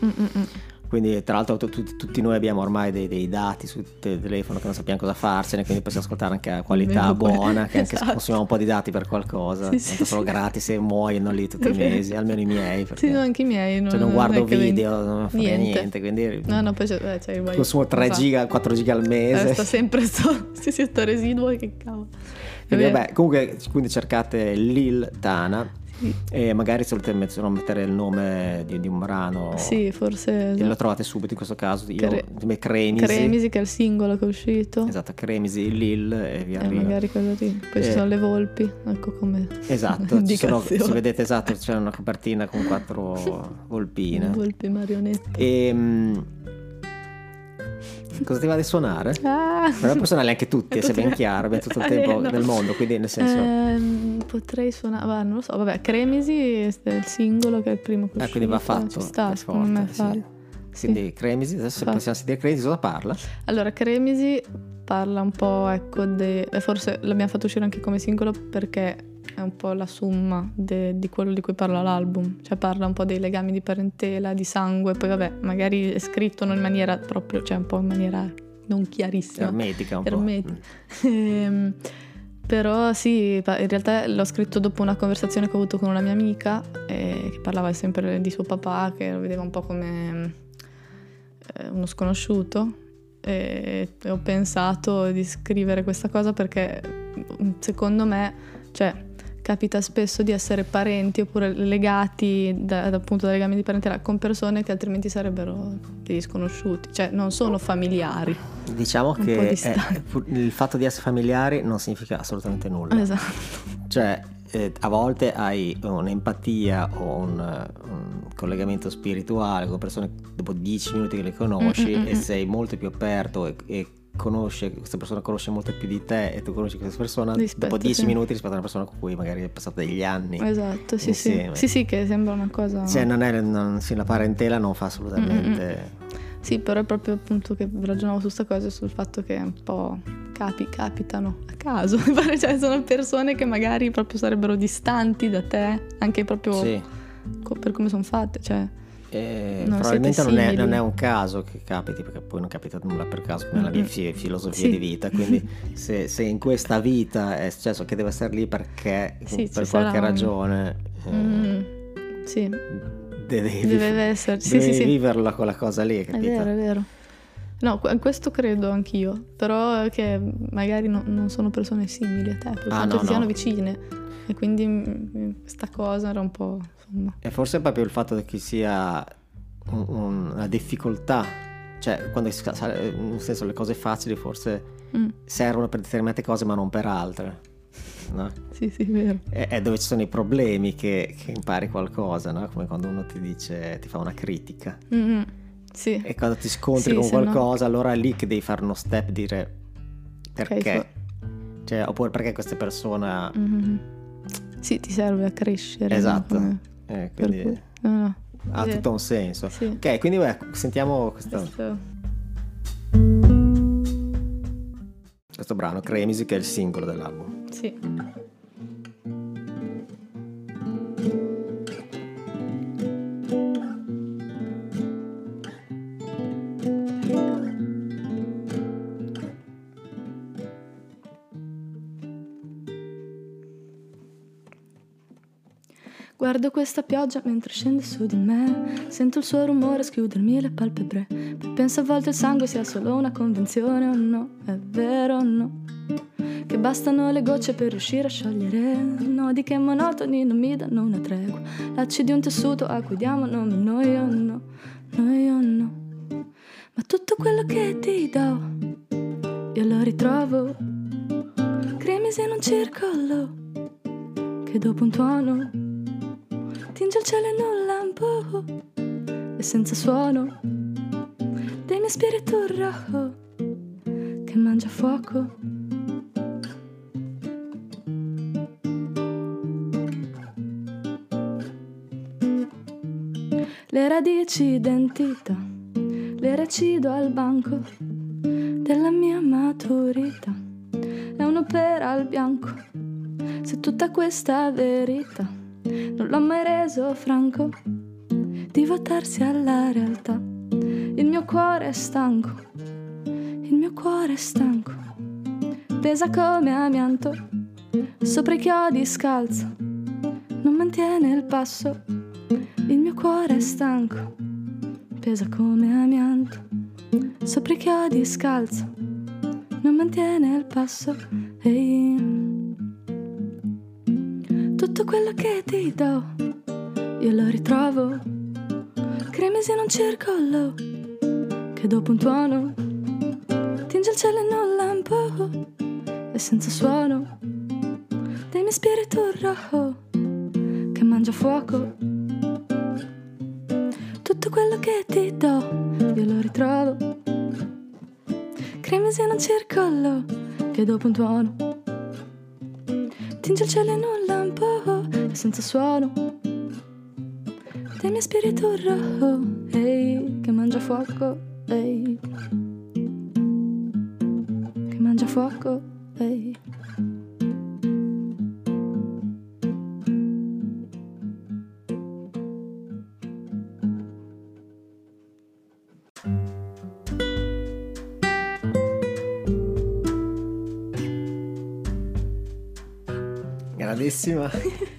Quindi, tra l'altro, tu- tu- tutti noi abbiamo ormai dei, dei dati sul te- telefono che non sappiamo cosa farsene, quindi possiamo ascoltare anche a qualità buona, che anche se esatto. consumiamo un po' di dati per qualcosa, Sì, sì, sono sì. gratis e muoiono lì tutti i mesi, almeno i miei, Sì, no, anche i miei. Non, cioè, non guardo video, non frega niente, quindi No, no, poi c'è, beh, c'è il consumo 3 esatto. giga, 4 giga al mese. Eh, sta sempre sto, sì, sì, sto residuo, che cavolo. Quindi, vabbè, comunque, quindi cercate Lil Tana. E magari se volete mettere il nome di, di un brano, Sì, forse... lo trovate subito in questo caso. Io, Cre- Cremisi, Cremisi, che è il singolo che è uscito. esatto, Cremisi, Lil e vi E arriva. magari quello lì. Poi Eh. ci sono le volpi, ecco come Esatto, sono, se vedete esatto, c'è una copertina con quattro <laughs> volpine. Volpi marionette. E mm, <laughs> cosa ti va di suonare? Ah! Non puoi suonarli anche tutti, <laughs> se ben chiaro, abbiamo tutto il <laughs> tempo Eh, no. del mondo, quindi nel senso... Ehm, potrei suonare, va, non lo so, vabbè, Cremisi è il singolo che è il primo che Eh, quindi va fatto Ci sta, per secondo me forza, sì. farlo. Sì. Quindi Cremisi, adesso Fa- possiamo sentire Cremisi, cosa parla? Allora, Cremisi parla un po', ecco, de- forse l'abbiamo fatto uscire anche come singolo perché è un po' la somma de- di quello di cui parla l'album. Cioè parla un po' dei legami di parentela, di sangue, poi vabbè, magari è scritto non in maniera proprio, cioè un po' in maniera non chiarissima. Ermetica un Ermetica. po'. Ehm, però sì, in realtà l'ho scritto dopo una conversazione che ho avuto con una mia amica eh, che parlava sempre di suo papà, che lo vedeva un po' come eh, uno sconosciuto. E e ho pensato di scrivere questa cosa perché mm, secondo me, cioè, capita spesso di essere parenti oppure legati da, appunto da legami di parentela con persone che altrimenti sarebbero degli sconosciuti, cioè non sono familiari. Diciamo che pu- il fatto di essere familiari non significa assolutamente nulla. Esatto. Cioè, eh, a volte hai un'empatia o un, un collegamento spirituale con persone dopo 10 minuti che le conosci Mm, mm, mm, e mm. sei molto più aperto e, e conosce, questa persona conosce molto più di te e tu conosci questa persona Rispetto, dopo 10 sì. minuti rispetto a una persona con cui magari hai passato degli anni. Esatto, sì, sì. Insieme. Sì, sì, che sembra una cosa... Cioè, non è, non- sì, la parentela non fa assolutamente... Sì, però è proprio appunto che ragionavo su questa cosa, sul fatto che un po' capi, capitano a caso. <laughs> cioè, sono persone che magari proprio sarebbero distanti da te, anche proprio Sì. co- per come sono fatte. Cioè, Eh, Non probabilmente non è, non è un caso che capiti, perché poi non capita nulla per caso nella mia Mm-mm. fi- filosofia Sì. di vita. Quindi, <laughs> se, se in questa vita è successo che deve essere lì perché Sì, per qualche sarà un- ragione eh, mm, sì, devi, deve esserci. Devi sì, viverla quella cosa lì, È capito? vero, è vero. No, que- questo credo anch'io, però che magari no- non sono persone simili a te, per Ah, quanto no, siano no. vicine. E quindi mm, questa cosa era un po', insomma... E forse è proprio il fatto che ci sia un- un- una difficoltà, cioè quando nel senso le cose facili forse mm, servono per determinate cose ma non per altre. No? sì, sì, vero. È, è dove ci sono i problemi che, che impari qualcosa, no? Come quando uno ti dice, ti fa una critica. Mm, sì. E quando ti scontri Sì, con se no- qualcosa, allora è lì che devi fare uno step, dire perché. Cioè, oppure perché questa persona... Mhm. Sì, ti serve a crescere. Esatto. Come- eh, quindi cui- no, no. ha Sì. tutto un senso. Sì. Ok, quindi beh, sentiamo questo, Questo- questo brano, Cremisi, che è il singolo dell'album. Sì. Guardo questa pioggia mentre scende su di me. Sento il suo rumore schiudermi le palpebre. Penso a volte il sangue sia solo una convenzione o no. È vero o no? Che bastano le gocce per riuscire a sciogliere nodi che monotoni non mi danno una tregua. Lacci di un tessuto a cui diamo nome noi o no, noi o no. Ma tutto quello che ti do, io lo ritrovo. Cremisi in un circolo che dopo un tuono tinge il cielo in un lampo e senza suono dei miei spiriti un rojo che mangia fuoco. Le radici d'entità le recido al banco della mia maturità. È un'opera al bianco, se tutta questa verità non l'ho mai reso franco di votarsi alla realtà. Il mio cuore è stanco, il mio cuore è stanco, pesa come amianto, sopra i chiodi scalzo, non mantiene il passo. Il mio cuore è stanco, pesa come amianto, sopra i chiodi scalzo, non mantiene il passo. Ehi tutto quello che ti do, io lo ritrovo. Cremisi in un circolo, che dopo un tuono tinge il cielo in un lampo e senza suono dei miei spiriti un rojo che mangia fuoco. Tutto quello che ti do, io lo ritrovo. Cremisi in un circolo, che dopo un tuono tinge il cielo in un lampo senza suono dei miei spiriti un rojo ehi, che mangia fuoco ehi, che mangia fuoco ehi. Grandissima. <laughs>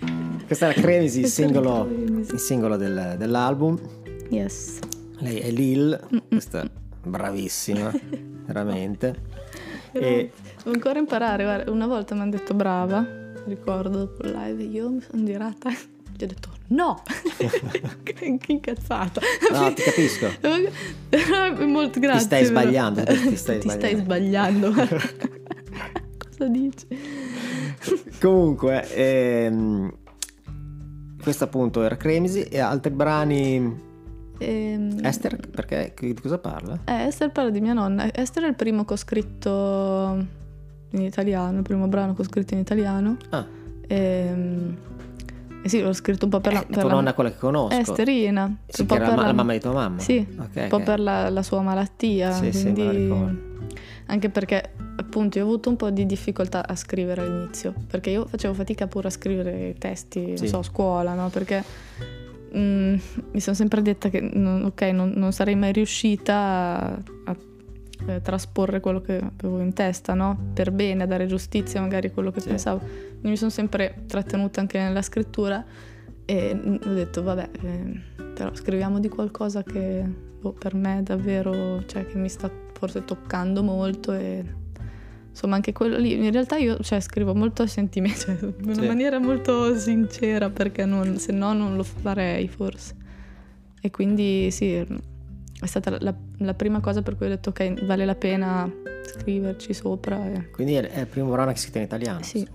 Questa era Cremisi, il singolo, il singolo del- dell'album. Yes. Lei è Lil, questa bravissima, <laughs> veramente. E Devo ancora imparare, guarda, una volta mi hanno detto brava, ricordo dopo il live, io mi sono girata gli ho detto no, <laughs> che incazzata. no, ti capisco. Molto grazie. Ti stai però. sbagliando, ti stai Ti stai sbagliando. <laughs> Cosa dici? Comunque, ehm, questo appunto era Cremisi e altri brani. Ehm, Esther, perché di cosa parla? eh, Esther parla di mia nonna. Esther è il primo che ho scritto in italiano, il primo brano che ho scritto in italiano. Ah, Ehm, E, sì, l'ho scritto un po' per la... eh, per tua la- nonna quella che conosco. Esterina. Sì, un che po' per la, la- mamma di tua mamma. Sì, Ok, un po' ok. per la, la sua malattia. Sì, sì, quindi... me la ricordo. Anche perché appunto io ho avuto un po' di difficoltà a scrivere all'inizio, perché io facevo fatica pure a scrivere testi, Sì. non so, a scuola, no? Perché mm, mi sono sempre detta che non, non, non sarei mai riuscita a, a, eh, trasporre quello che avevo in testa, no? Per bene, a dare giustizia magari a quello che Sì. pensavo. Quindi mi sono sempre trattenuta anche nella scrittura e mm, ho detto, vabbè, eh, però scriviamo di qualcosa che boh, per me è davvero, cioè che mi sta forse toccando molto e insomma anche quello lì, in realtà io cioè, scrivo molto a sentimento, <laughs> cioè, in una Sì. maniera molto sincera perché non, se no non lo farei forse. E quindi sì, è stata la, la prima cosa per cui ho detto ok, vale la pena scriverci sopra. E... Quindi è, è il primo brano che si in italiano. Sì,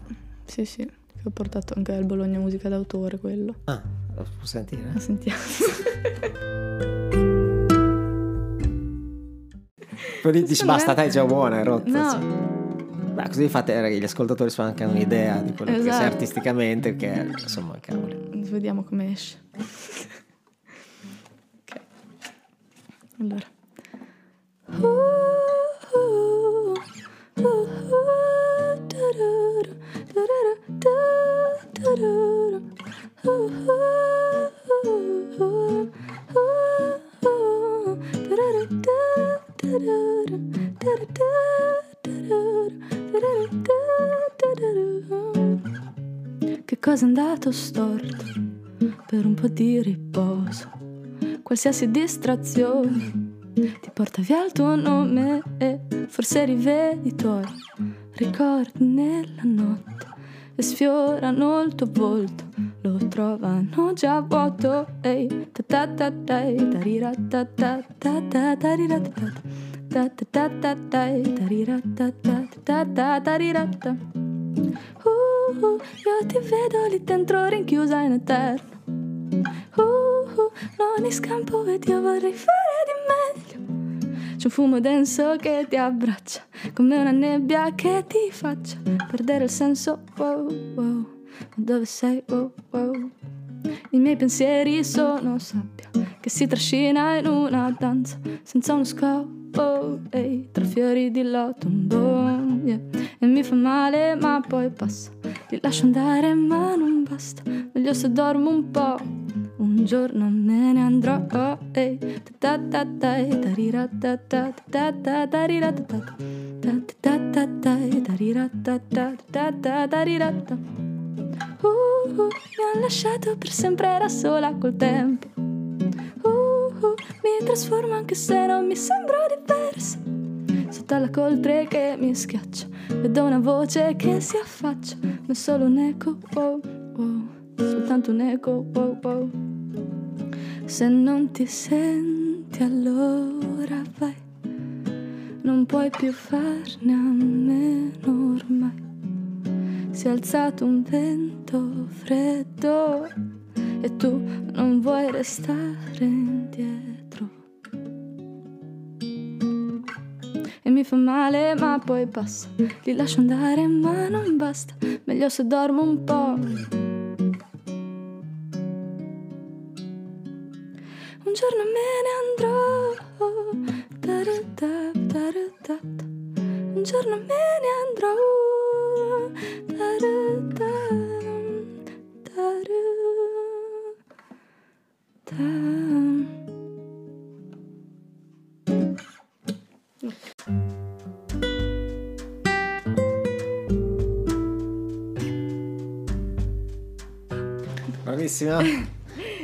sì, sì, che ho portato anche al Bologna Musica d'autore quello. Ah, lo può sentire? Ma sentiamo. Poi dici basta, dai, già buona, è rotta. No, Beh, così fate, eh, gli ascoltatori fanno anche un'idea di quello che sei Esatto. artisticamente, che insomma, cavoli. vediamo come esce. ok. Allora. Che cosa è andato storto? per un po' di riposo. Qualsiasi distrazione ti porta via il tuo nome e forse rivedi i tuoi ricordi nella notte e sfiorano il tuo volto, lo trovano già vuoto. Ehi, ta ta ta ta ta ta ta ta ta ta ta ta ta ta Uh, io ti vedo lì dentro rinchiusa in eterno. Uh, uh, non mi scampo ed io vorrei fare di meglio. C'è un fumo denso che ti abbraccia, come una nebbia che ti faccia perdere il senso. Wow, wow, dove sei? Wow, wow. I miei pensieri sono sabbia che si trascina in una danza senza uno scopo. Ehi, tra fiori di lotombo, yeah. E mi fa male, ma poi passa. Li lascio andare, ma non basta. Meglio se dormo un po'. Un giorno me ne andrò, oh, ehi. Ta ta ta tarira ta ta ta ta tarira ta ta ta ta ta ta tarira ta ta ta ta tarira ta. Uh, uh, mi ha lasciato per sempre era sola col tempo. Uh, uh, mi trasformo anche se non mi sembro diversa. Sotto alla coltre che mi schiaccia, vedo una voce che si affaccia, ma è solo un eco, wow, wow, soltanto un eco, wow, wow. Se non ti senti allora vai, non puoi più farne a meno ormai. Si è alzato un vento freddo e tu non vuoi restare indietro. E mi fa male ma poi passa, li lascio andare ma non basta, meglio se dormo un po'. Un giorno me ne andrò, un giorno me ne andrò. Da-da-da, Bravissima. <laughs>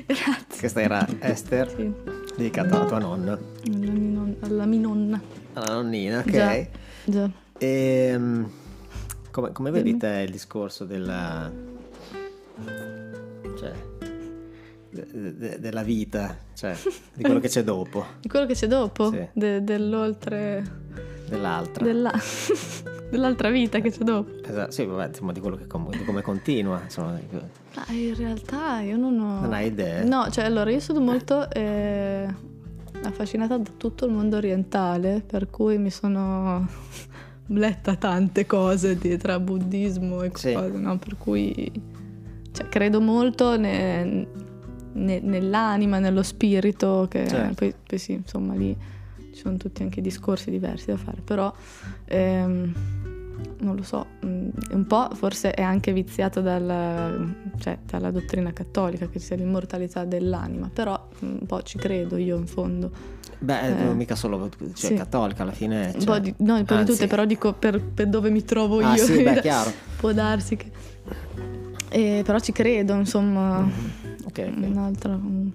Grazie. Questa era Esther, Sì. dedicata alla tua nonna, Alla mia, non- alla mia nonna. alla nonnina, ok? Già. Già. E mm, come, come vedi te il discorso della, cioè, de- de- della vita, cioè, di quello che c'è <laughs> dopo, Di quello che c'è dopo? Sì. De- dell'oltre... dell'altra? Della... <laughs> dell'altra vita che c'è dopo. Esatto, sì, vabbè, insomma, di quello che com- di come continua, insomma, Ma in realtà io non ho... non hai idee? No, cioè allora io sono molto eh, affascinata da tutto il mondo orientale, per cui mi sono <laughs> letta tante cose di, tra buddismo e Sì. cose, no? Per cui cioè, credo molto ne- ne- nell'anima, nello spirito, che Certo. poi, poi sì, insomma lì ci sono tutti anche discorsi diversi da fare, però ehm, non lo so, mm, un po' forse è anche viziato dalla, cioè, dalla dottrina cattolica che sia l'immortalità dell'anima, però mm, un po' ci credo io in fondo. Beh, Eh. non mica solo, cioè, Sì. cattolica alla fine. Un cioè, po' di, no, un po' di anzi- tutte, però dico per, per dove mi trovo io. Ah sì, beh, <laughs> chiaro. Può darsi che... Eh, però ci credo, insomma, Ok, ok. un'altra, un-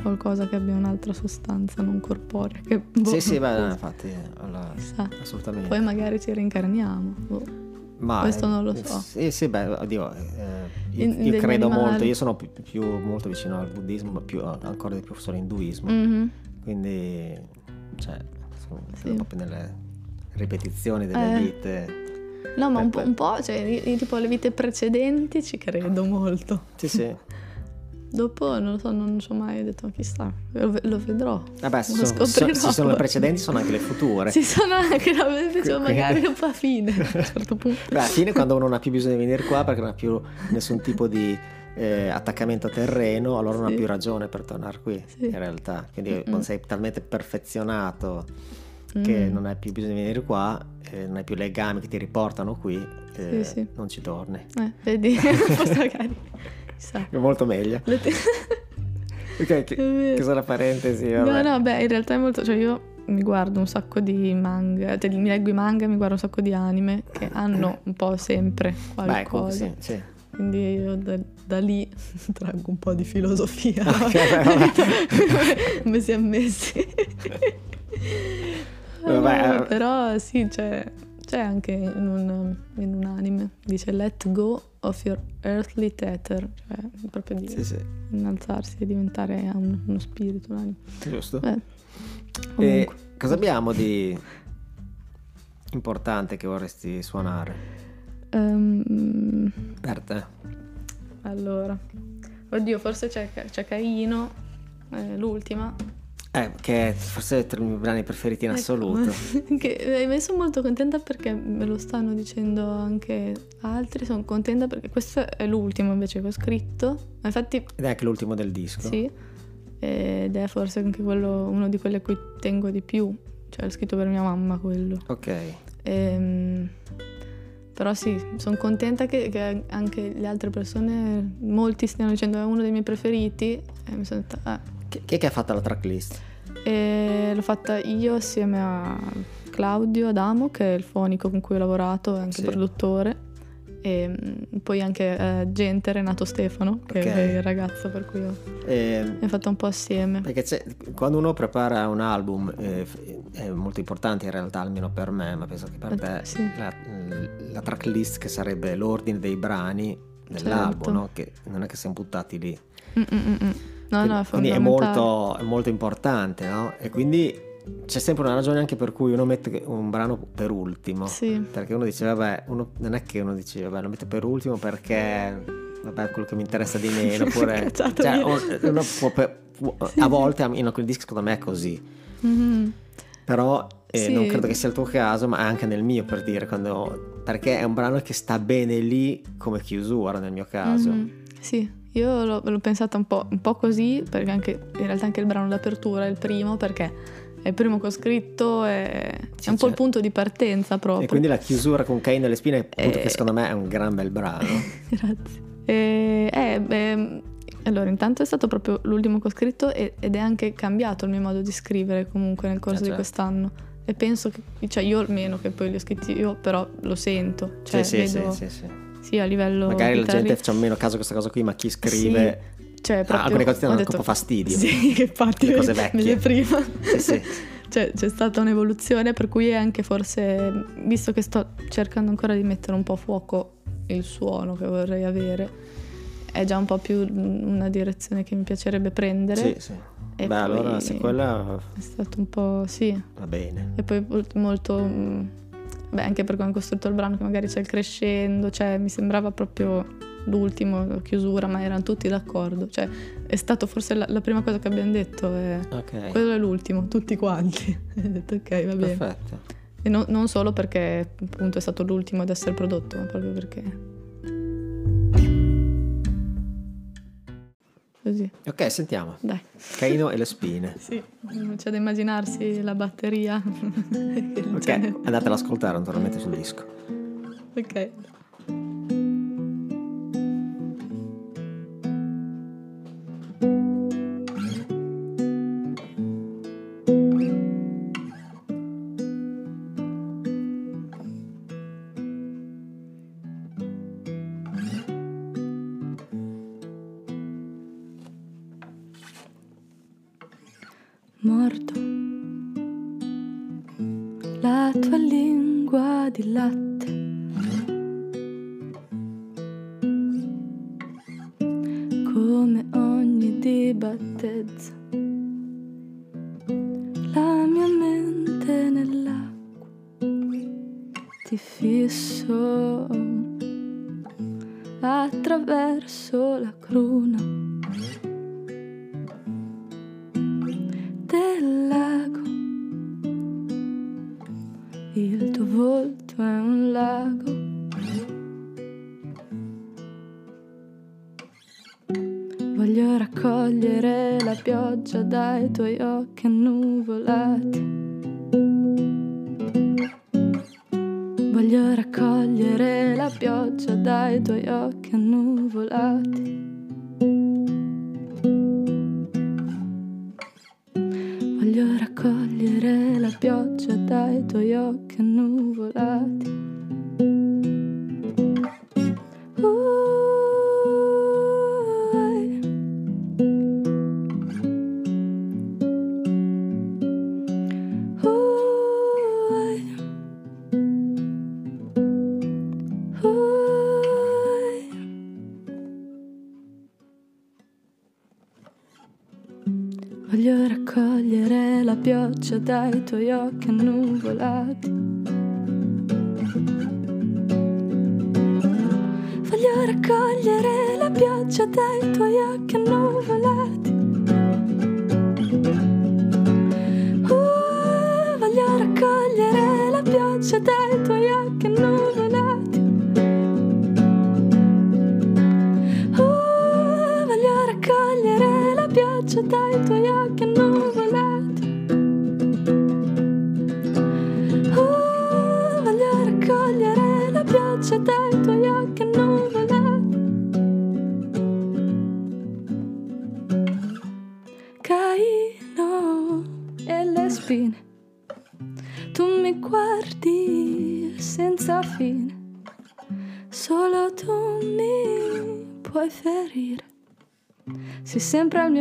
qualcosa che abbia un'altra sostanza non corporea. Che, boh, Sì, sì, beh, infatti, chissà. assolutamente. Poi magari ci reincarniamo. boh. Ma, questo eh, non lo so. Sì, sì, beh, oddio, eh, io, In- io credo animali. molto, io sono più, più- molto vicino al buddismo, ma più, ancora di più sull'induismo, Mhm. quindi, cioè, sono Sì. proprio nelle ripetizioni delle Eh. vite. No, ma un po', Beh, un po', cioè, io- io tipo alle vite precedenti ci credo molto. Sì, sì. <laughs> Dopo non lo so, non ci ho mai detto chissà, lo, lo vedrò. Vabbè, Lo sono, scoprirò. se sono le precedenti, sono anche le future. Ci sono anche, Quindi- magari dopo a fine, a un certo punto. Beh, alla fine quando uno non ha più bisogno di venire qua perché non ha più nessun tipo di eh, attaccamento a terreno, allora non Sì. ha più ragione per tornare qui, Sì. in realtà. Quindi Mm-mm. quando sei talmente perfezionato che Mm. non hai più bisogno di venire qua, eh, non hai più legami che ti riportano qui, eh, Sì, sì. non ci torni. Eh, vedi, <laughs> forse magari, <laughs> È molto meglio. Te- <laughs> Ok, chi- chiusa la parentesi. No, vabbè. no, beh, in realtà è molto, cioè io mi guardo un sacco di manga, cioè mi leggo i manga e mi guardo un sacco di anime che hanno un po' sempre Beh, qualcosa. sì, sì. quindi io da, da lì <laughs> traggo un po' di filosofia. Ok, beh, <laughs> vabbè. Come si è messi. Vabbè, No, eh. però sì, c'è, c'è anche in un, in un anime, dice let go of your earthly tether, cioè proprio di Sì, sì, innalzarsi e diventare un- uno spirito, un'anima. giusto. Beh, E cosa abbiamo di importante che vorresti suonare Ehm, per te? allora, oddio, forse c'è, c'è Caino, eh, l'ultima. Eh, che è forse tra i miei brani preferiti in Ecco, assoluto. <laughs> che, eh, sono molto contenta perché me lo stanno dicendo anche altri. Sono contenta perché questo è l'ultimo invece che ho scritto. Ma Infatti, Ed è anche l'ultimo del disco. sì, ed è forse anche quello, uno di quelli a cui tengo di più. Cioè, l'ho scritto per mia mamma quello. Ok. Ehm, però sì, sono contenta che, che anche le altre persone, molti stiano dicendo è uno dei miei preferiti. E mi sono detta, ah, Chi, è che ha fatto la tracklist? e l'ho fatta io assieme a Claudio Adamo, che è il fonico con cui ho lavorato, è anche Sì. produttore. E mm, poi anche eh, gente, Renato Stefano, che Ok. è il ragazzo per cui ho, Eh, abbiamo fatto un po' assieme. perché quando uno prepara un album eh, è molto importante in realtà, almeno per me, ma penso che per te, sì. la, la tracklist che sarebbe l'ordine dei brani dell'album, Certo. no? che non è che siamo buttati lì. Mm, mm, mm, mm. No, no, quindi è molto, è molto importante, no? E quindi c'è sempre una ragione anche per cui uno mette un brano per ultimo. Sì. Perché uno dice, vabbè, uno- non è che uno dice, vabbè, lo metto per ultimo perché, vabbè, quello che mi interessa di meno, <laughs> oppure... Cioè, uno può per- può- a volte in alcuni dischi secondo me è così, Mhm. però eh, Sì. non credo che sia il tuo caso, ma anche nel mio per dire, quando, perché è un brano che sta bene lì come chiusura nel mio caso. Mhm. Sì, io l'ho, l'ho pensata un po', un po' così, perché anche, in realtà anche il brano d'apertura è il primo, perché è il primo che ho scritto, è, Sì, è un po' il certo. punto di partenza proprio. E quindi la chiusura con Cain e le spine, appunto, Eh. che secondo me è un gran bel brano. <laughs> Grazie. E, eh, beh, allora, intanto è stato proprio l'ultimo che ho scritto e- ed è anche cambiato il mio modo di scrivere comunque nel corso Eh, di certo. quest'anno. E penso che, cioè io almeno che poi li ho scritti io, però lo sento. Cioè, sì, sì, vedo, sì, sì, sì. Sì, a livello Magari la gente fa meno caso a questa cosa qui, ma chi scrive... Cioè, proprio, Ah, alcune cose ti danno detto- un po' fastidio. Sì, che <laughs> infatti Le cose vecchie. prima. Sì, sì. <laughs> Cioè, c'è stata un'evoluzione per cui è anche forse, visto che sto cercando ancora di mettere un po' a fuoco il suono che vorrei avere, è già un po' più una direzione che mi piacerebbe prendere. Sì, sì. E Beh, allora se quella È stato un po', sì. va bene. E poi molt- molto... Beh, anche perché ho costruito il brano che magari c'è il crescendo, cioè mi sembrava proprio l'ultimo, la chiusura, ma erano tutti d'accordo. Cioè, è stato forse la, la prima cosa che abbiamo detto, è, Ok. quello è l'ultimo, tutti quanti. <laughs> ho detto ok, va bene. Perfetto. E no- non solo perché appunto è stato l'ultimo ad essere prodotto, ma proprio perché... Ok, sentiamo. dai. Caino e le spine. <laughs> Sì, non c'è da immaginarsi la batteria. <laughs> Ok, andate ad ascoltare naturalmente sul disco. Ok. Tuoi occhi annuvolati. Voglio raccogliere la pioggia dai tuoi occhi annuvolati. Voglio raccogliere la pioggia dai tuoi occhi annuvolati. Dai tuoi occhi annuvolati. Voglio raccogliere la pioggia dai tuoi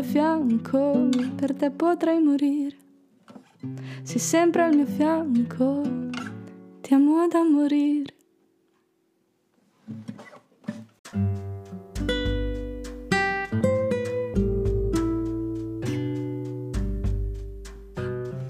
mio fianco, per te potrei morire. Sei sempre al mio fianco, ti amo da morire.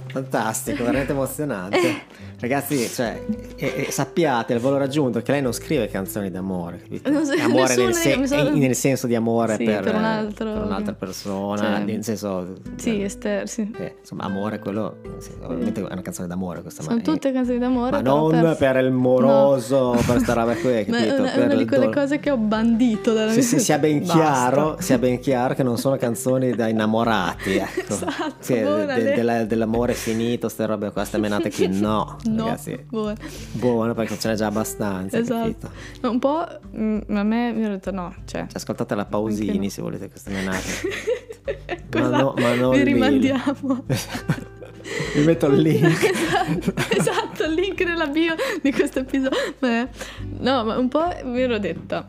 Fantastico, veramente emozionante. <laughs> Ragazzi, cioè, e, e sappiate il valore aggiunto che lei non scrive canzoni d'amore, capito? Non so- amore nel, nessuno- se- mi sono- nel senso di amore Sì, per, per un altro- per un'altra persona, Cioè, nel senso... Sì, Esther, sì. eh, insomma, amore, quello... sì, ovviamente è una canzone d'amore questa, Sono ma, tutte canzoni d'amore. ma non per... il moroso, per questa roba qui, <laughs> è capito? una, è Per una di quelle do- cose che ho bandito dalla Sì, mia sì, sia ben <laughs> chiaro, sia ben chiaro che non sono canzoni da innamorati, <laughs> ecco. Esatto, Sì, de- de- della- dell'amore finito, queste robe qua, queste menate qui, no, No, ragazzi. buono. Buono perché ce n'è già abbastanza, Esatto. Ma un po' mm, a me mi ha detto no, cioè. Cioè, ascoltate la Pausini no. se volete queste menate. Cosa- no- ma non vi rimandiamo. <laughs> <laughs> Vi metto il link. esatto, il link nella bio di questo episodio. Beh, No, ma un po' mi ero detta,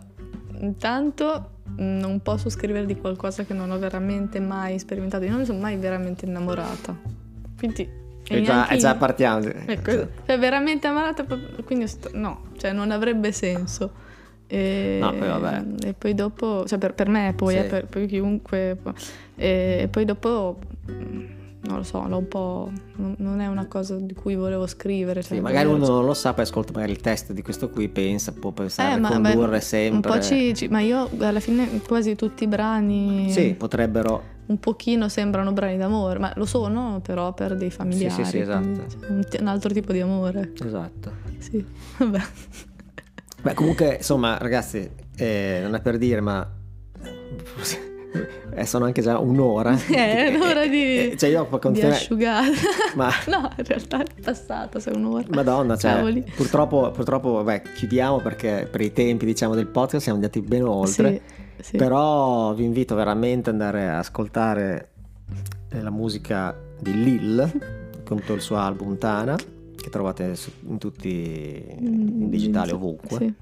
intanto mm, non posso scrivere di qualcosa che non ho veramente mai sperimentato. Io non mi sono mai veramente innamorata. Quindi... e già, e già partiamo. Ecco, cioè veramente ammalata, proprio- quindi sto- no, cioè non avrebbe senso. E, No, poi vabbè. E poi dopo, cioè per, per me poi, Sì. eh, per, per chiunque, e, poi dopo, mm, non lo so, l'ho un po', non, è una cosa di cui volevo scrivere. Sì, cioè, magari volevo- uno non lo sa, poi ascolta magari il testo di questo qui, pensa, può pensare Eh, a ma- condurre beh, sempre. Un po' ci, ci- ma io alla fine quasi tutti i brani Sì, potrebbero... un pochino sembrano brani d'amore, ma lo sono però per dei familiari. sì, esatto. quindi, cioè, un, un altro tipo di amore. Esatto. Sì, <laughs> vabbè. Beh, comunque, insomma, ragazzi, eh, non è per dire, ma eh, sono anche già un'ora. <laughs> Eh, è un'ora di- <laughs> Eh, cioè, io per di asciugare. Ma... No, in realtà è passata, sei un'ora. Madonna, cioè, purtroppo, purtroppo, vabbè, chiudiamo perché per i tempi, diciamo, del podcast siamo andati ben oltre. Sì, sì. Però vi invito veramente ad andare a ascoltare eh, la musica di Lil <laughs> con tutto il suo album Tana, che trovate in tutti in digitale ovunque. Mm, Sì.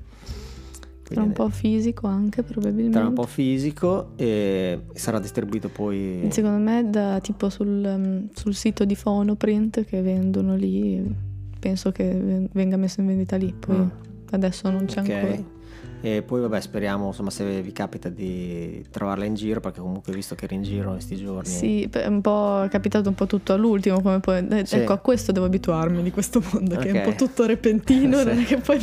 Tra un po' fisico anche probabilmente. tra un po' fisico e sarà distribuito poi. Secondo me da, tipo sul, um, sul sito di Phonoprint che vendono lì, penso che ven- venga messo in vendita lì, poi Ah. adesso non c'è Ok. ancora. E poi vabbè speriamo insomma se vi capita di trovarla in giro perché comunque visto che era in giro in questi giorni Sì, è un po' è capitato un po' tutto all'ultimo, come poi, eh, Sì. ecco a questo devo abituarmi di questo mondo che è un po' tutto repentino, <laughs> Sì. poi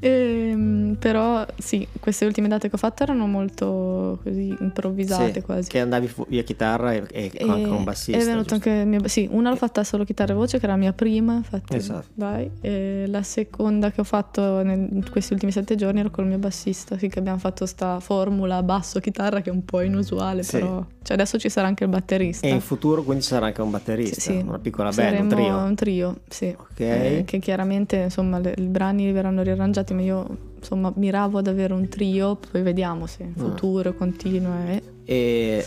Ehm, però sì, queste ultime date che ho fatto erano molto così improvvisate Sì, quasi. che andavi fu- via chitarra e, e E con, un bassista. È venuto giusto? anche mio, sì, una l'ho fatta solo chitarra e voce, che era la mia prima, infatti. Esatto. Vai. E la seconda che ho fatto in questi ultimi sette giorni ero col mio bassista, sì, che abbiamo fatto sta formula basso-chitarra che è un po' inusuale, Sì. però... Cioè adesso ci sarà anche il batterista. E in futuro quindi ci sarà anche un batterista, Sì, sì. una piccola band, Saremo un trio. un trio, sì. Ok. Eh, che chiaramente insomma le- i brani verranno riarrangiati, ma io insomma miravo ad avere un trio, poi vediamo se in Ah. futuro continua. eh. E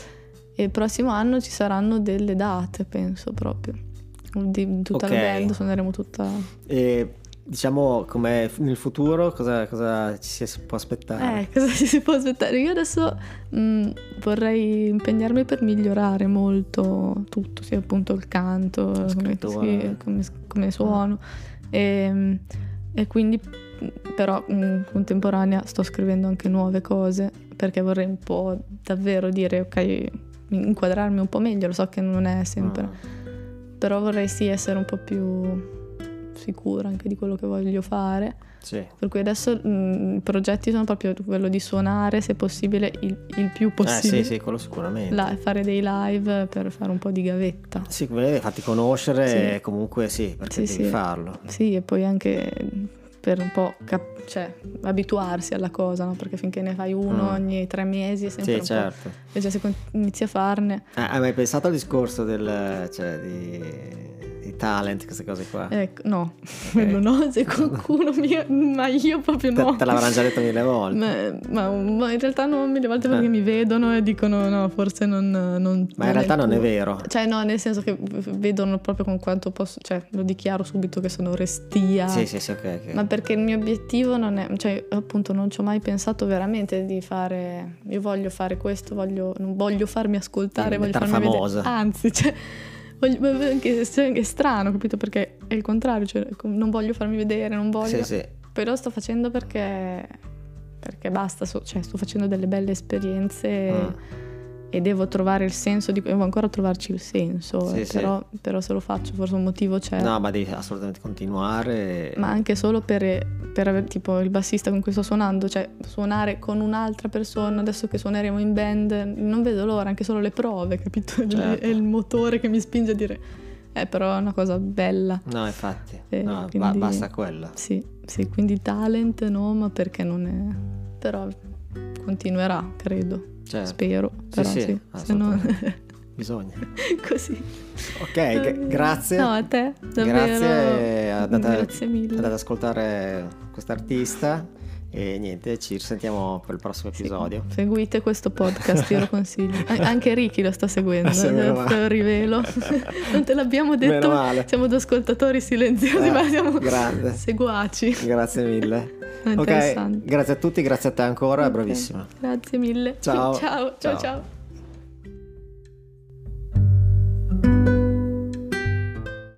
E il prossimo anno ci saranno delle date, penso proprio. Di tutta Ok. la band, suoneremo tutta. E diciamo come nel futuro cosa, cosa ci si può aspettare? Eh, cosa ci si può aspettare? Io adesso mh, vorrei impegnarmi per migliorare molto tutto, sia appunto il canto, come, sì, come, come suono. E, e quindi, mh, però, in contemporanea sto scrivendo anche nuove cose perché vorrei un po' davvero dire, ok, inquadrarmi un po' meglio. Lo so che non è sempre. Ah. però vorrei sì essere un po' più sicura anche di quello che voglio fare. Sì. Per cui adesso mh, i progetti sono proprio quello di suonare, se possibile, il, il più Eh possibile. sì, sì, quello sicuramente. La- fare dei live per fare un po' di gavetta. Sì, fatti conoscere Sì. e comunque sì, perché Sì, devi sì. farlo. Sì, e poi anche per un po' cap- cioè, abituarsi alla cosa, no? Perché finché ne fai uno Mm. ogni tre mesi è sempre Sì, un certo. po'... E già se inizi a farne... Eh, hai mai pensato al discorso del, cioè, di talent, queste cose qua? Ecco, no, quello <laughs> no, se qualcuno mi... Ma io proprio Te, no. te l'avranno già detto mille volte. Ma, ma- ma in realtà no, mille volte perché Eh. mi vedono e dicono no, forse non... non Ma in realtà non è vero. Cioè no, nel senso che vedono proprio con quanto posso... Cioè lo dichiaro subito che sono restia. Sì, sì, sì, ok. ok. Ma perché il mio obiettivo non è, cioè appunto non ci ho mai pensato veramente di fare, io voglio fare questo, voglio, non voglio farmi ascoltare, voglio farmi famosa. vedere, anzi, cioè, voglio, anche, cioè, anche strano, capito? Perché è il contrario, cioè, non voglio farmi vedere, non voglio, Sì, sì. però sto facendo perché, perché basta, so- cioè sto facendo delle belle esperienze Mm. E devo trovare il senso, di, devo ancora trovarci il senso, Sì, eh, sì. però, però se lo faccio forse un motivo c'è. No, ma devi assolutamente continuare. Ma anche solo per, per avere tipo il bassista con cui sto suonando, cioè suonare con un'altra persona, adesso che suoneremo in band, non vedo l'ora, anche solo le prove, capito? Certo. È il motore che mi spinge a dire, eh però è una cosa bella. No, infatti. Eh, no, ba- quindi- basta quella. Sì, sì, quindi talent no, ma perché non è... Però continuerà, credo, Certo. spero, però sì, sì, se no... <laughs> Bisogna. <laughs> così. Ok, g- grazie. No, a te, davvero. Grazie, ad, ad- Grazie mille. ad ascoltare quest'artista e niente, ci risentiamo per il prossimo Sì, episodio. Seguite questo podcast, io lo <laughs> consiglio. An- anche Ricky lo sta seguendo, Ah, sì, te male. lo rivelo. <laughs> non te l'abbiamo detto, siamo due ascoltatori silenziosi, Eh, ma siamo grande. seguaci. Grazie mille. <laughs> È ok, interessante. grazie a tutti, grazie a te ancora, Ok. bravissima. Grazie mille. Ciao. ciao, ciao. Ciao. ciao.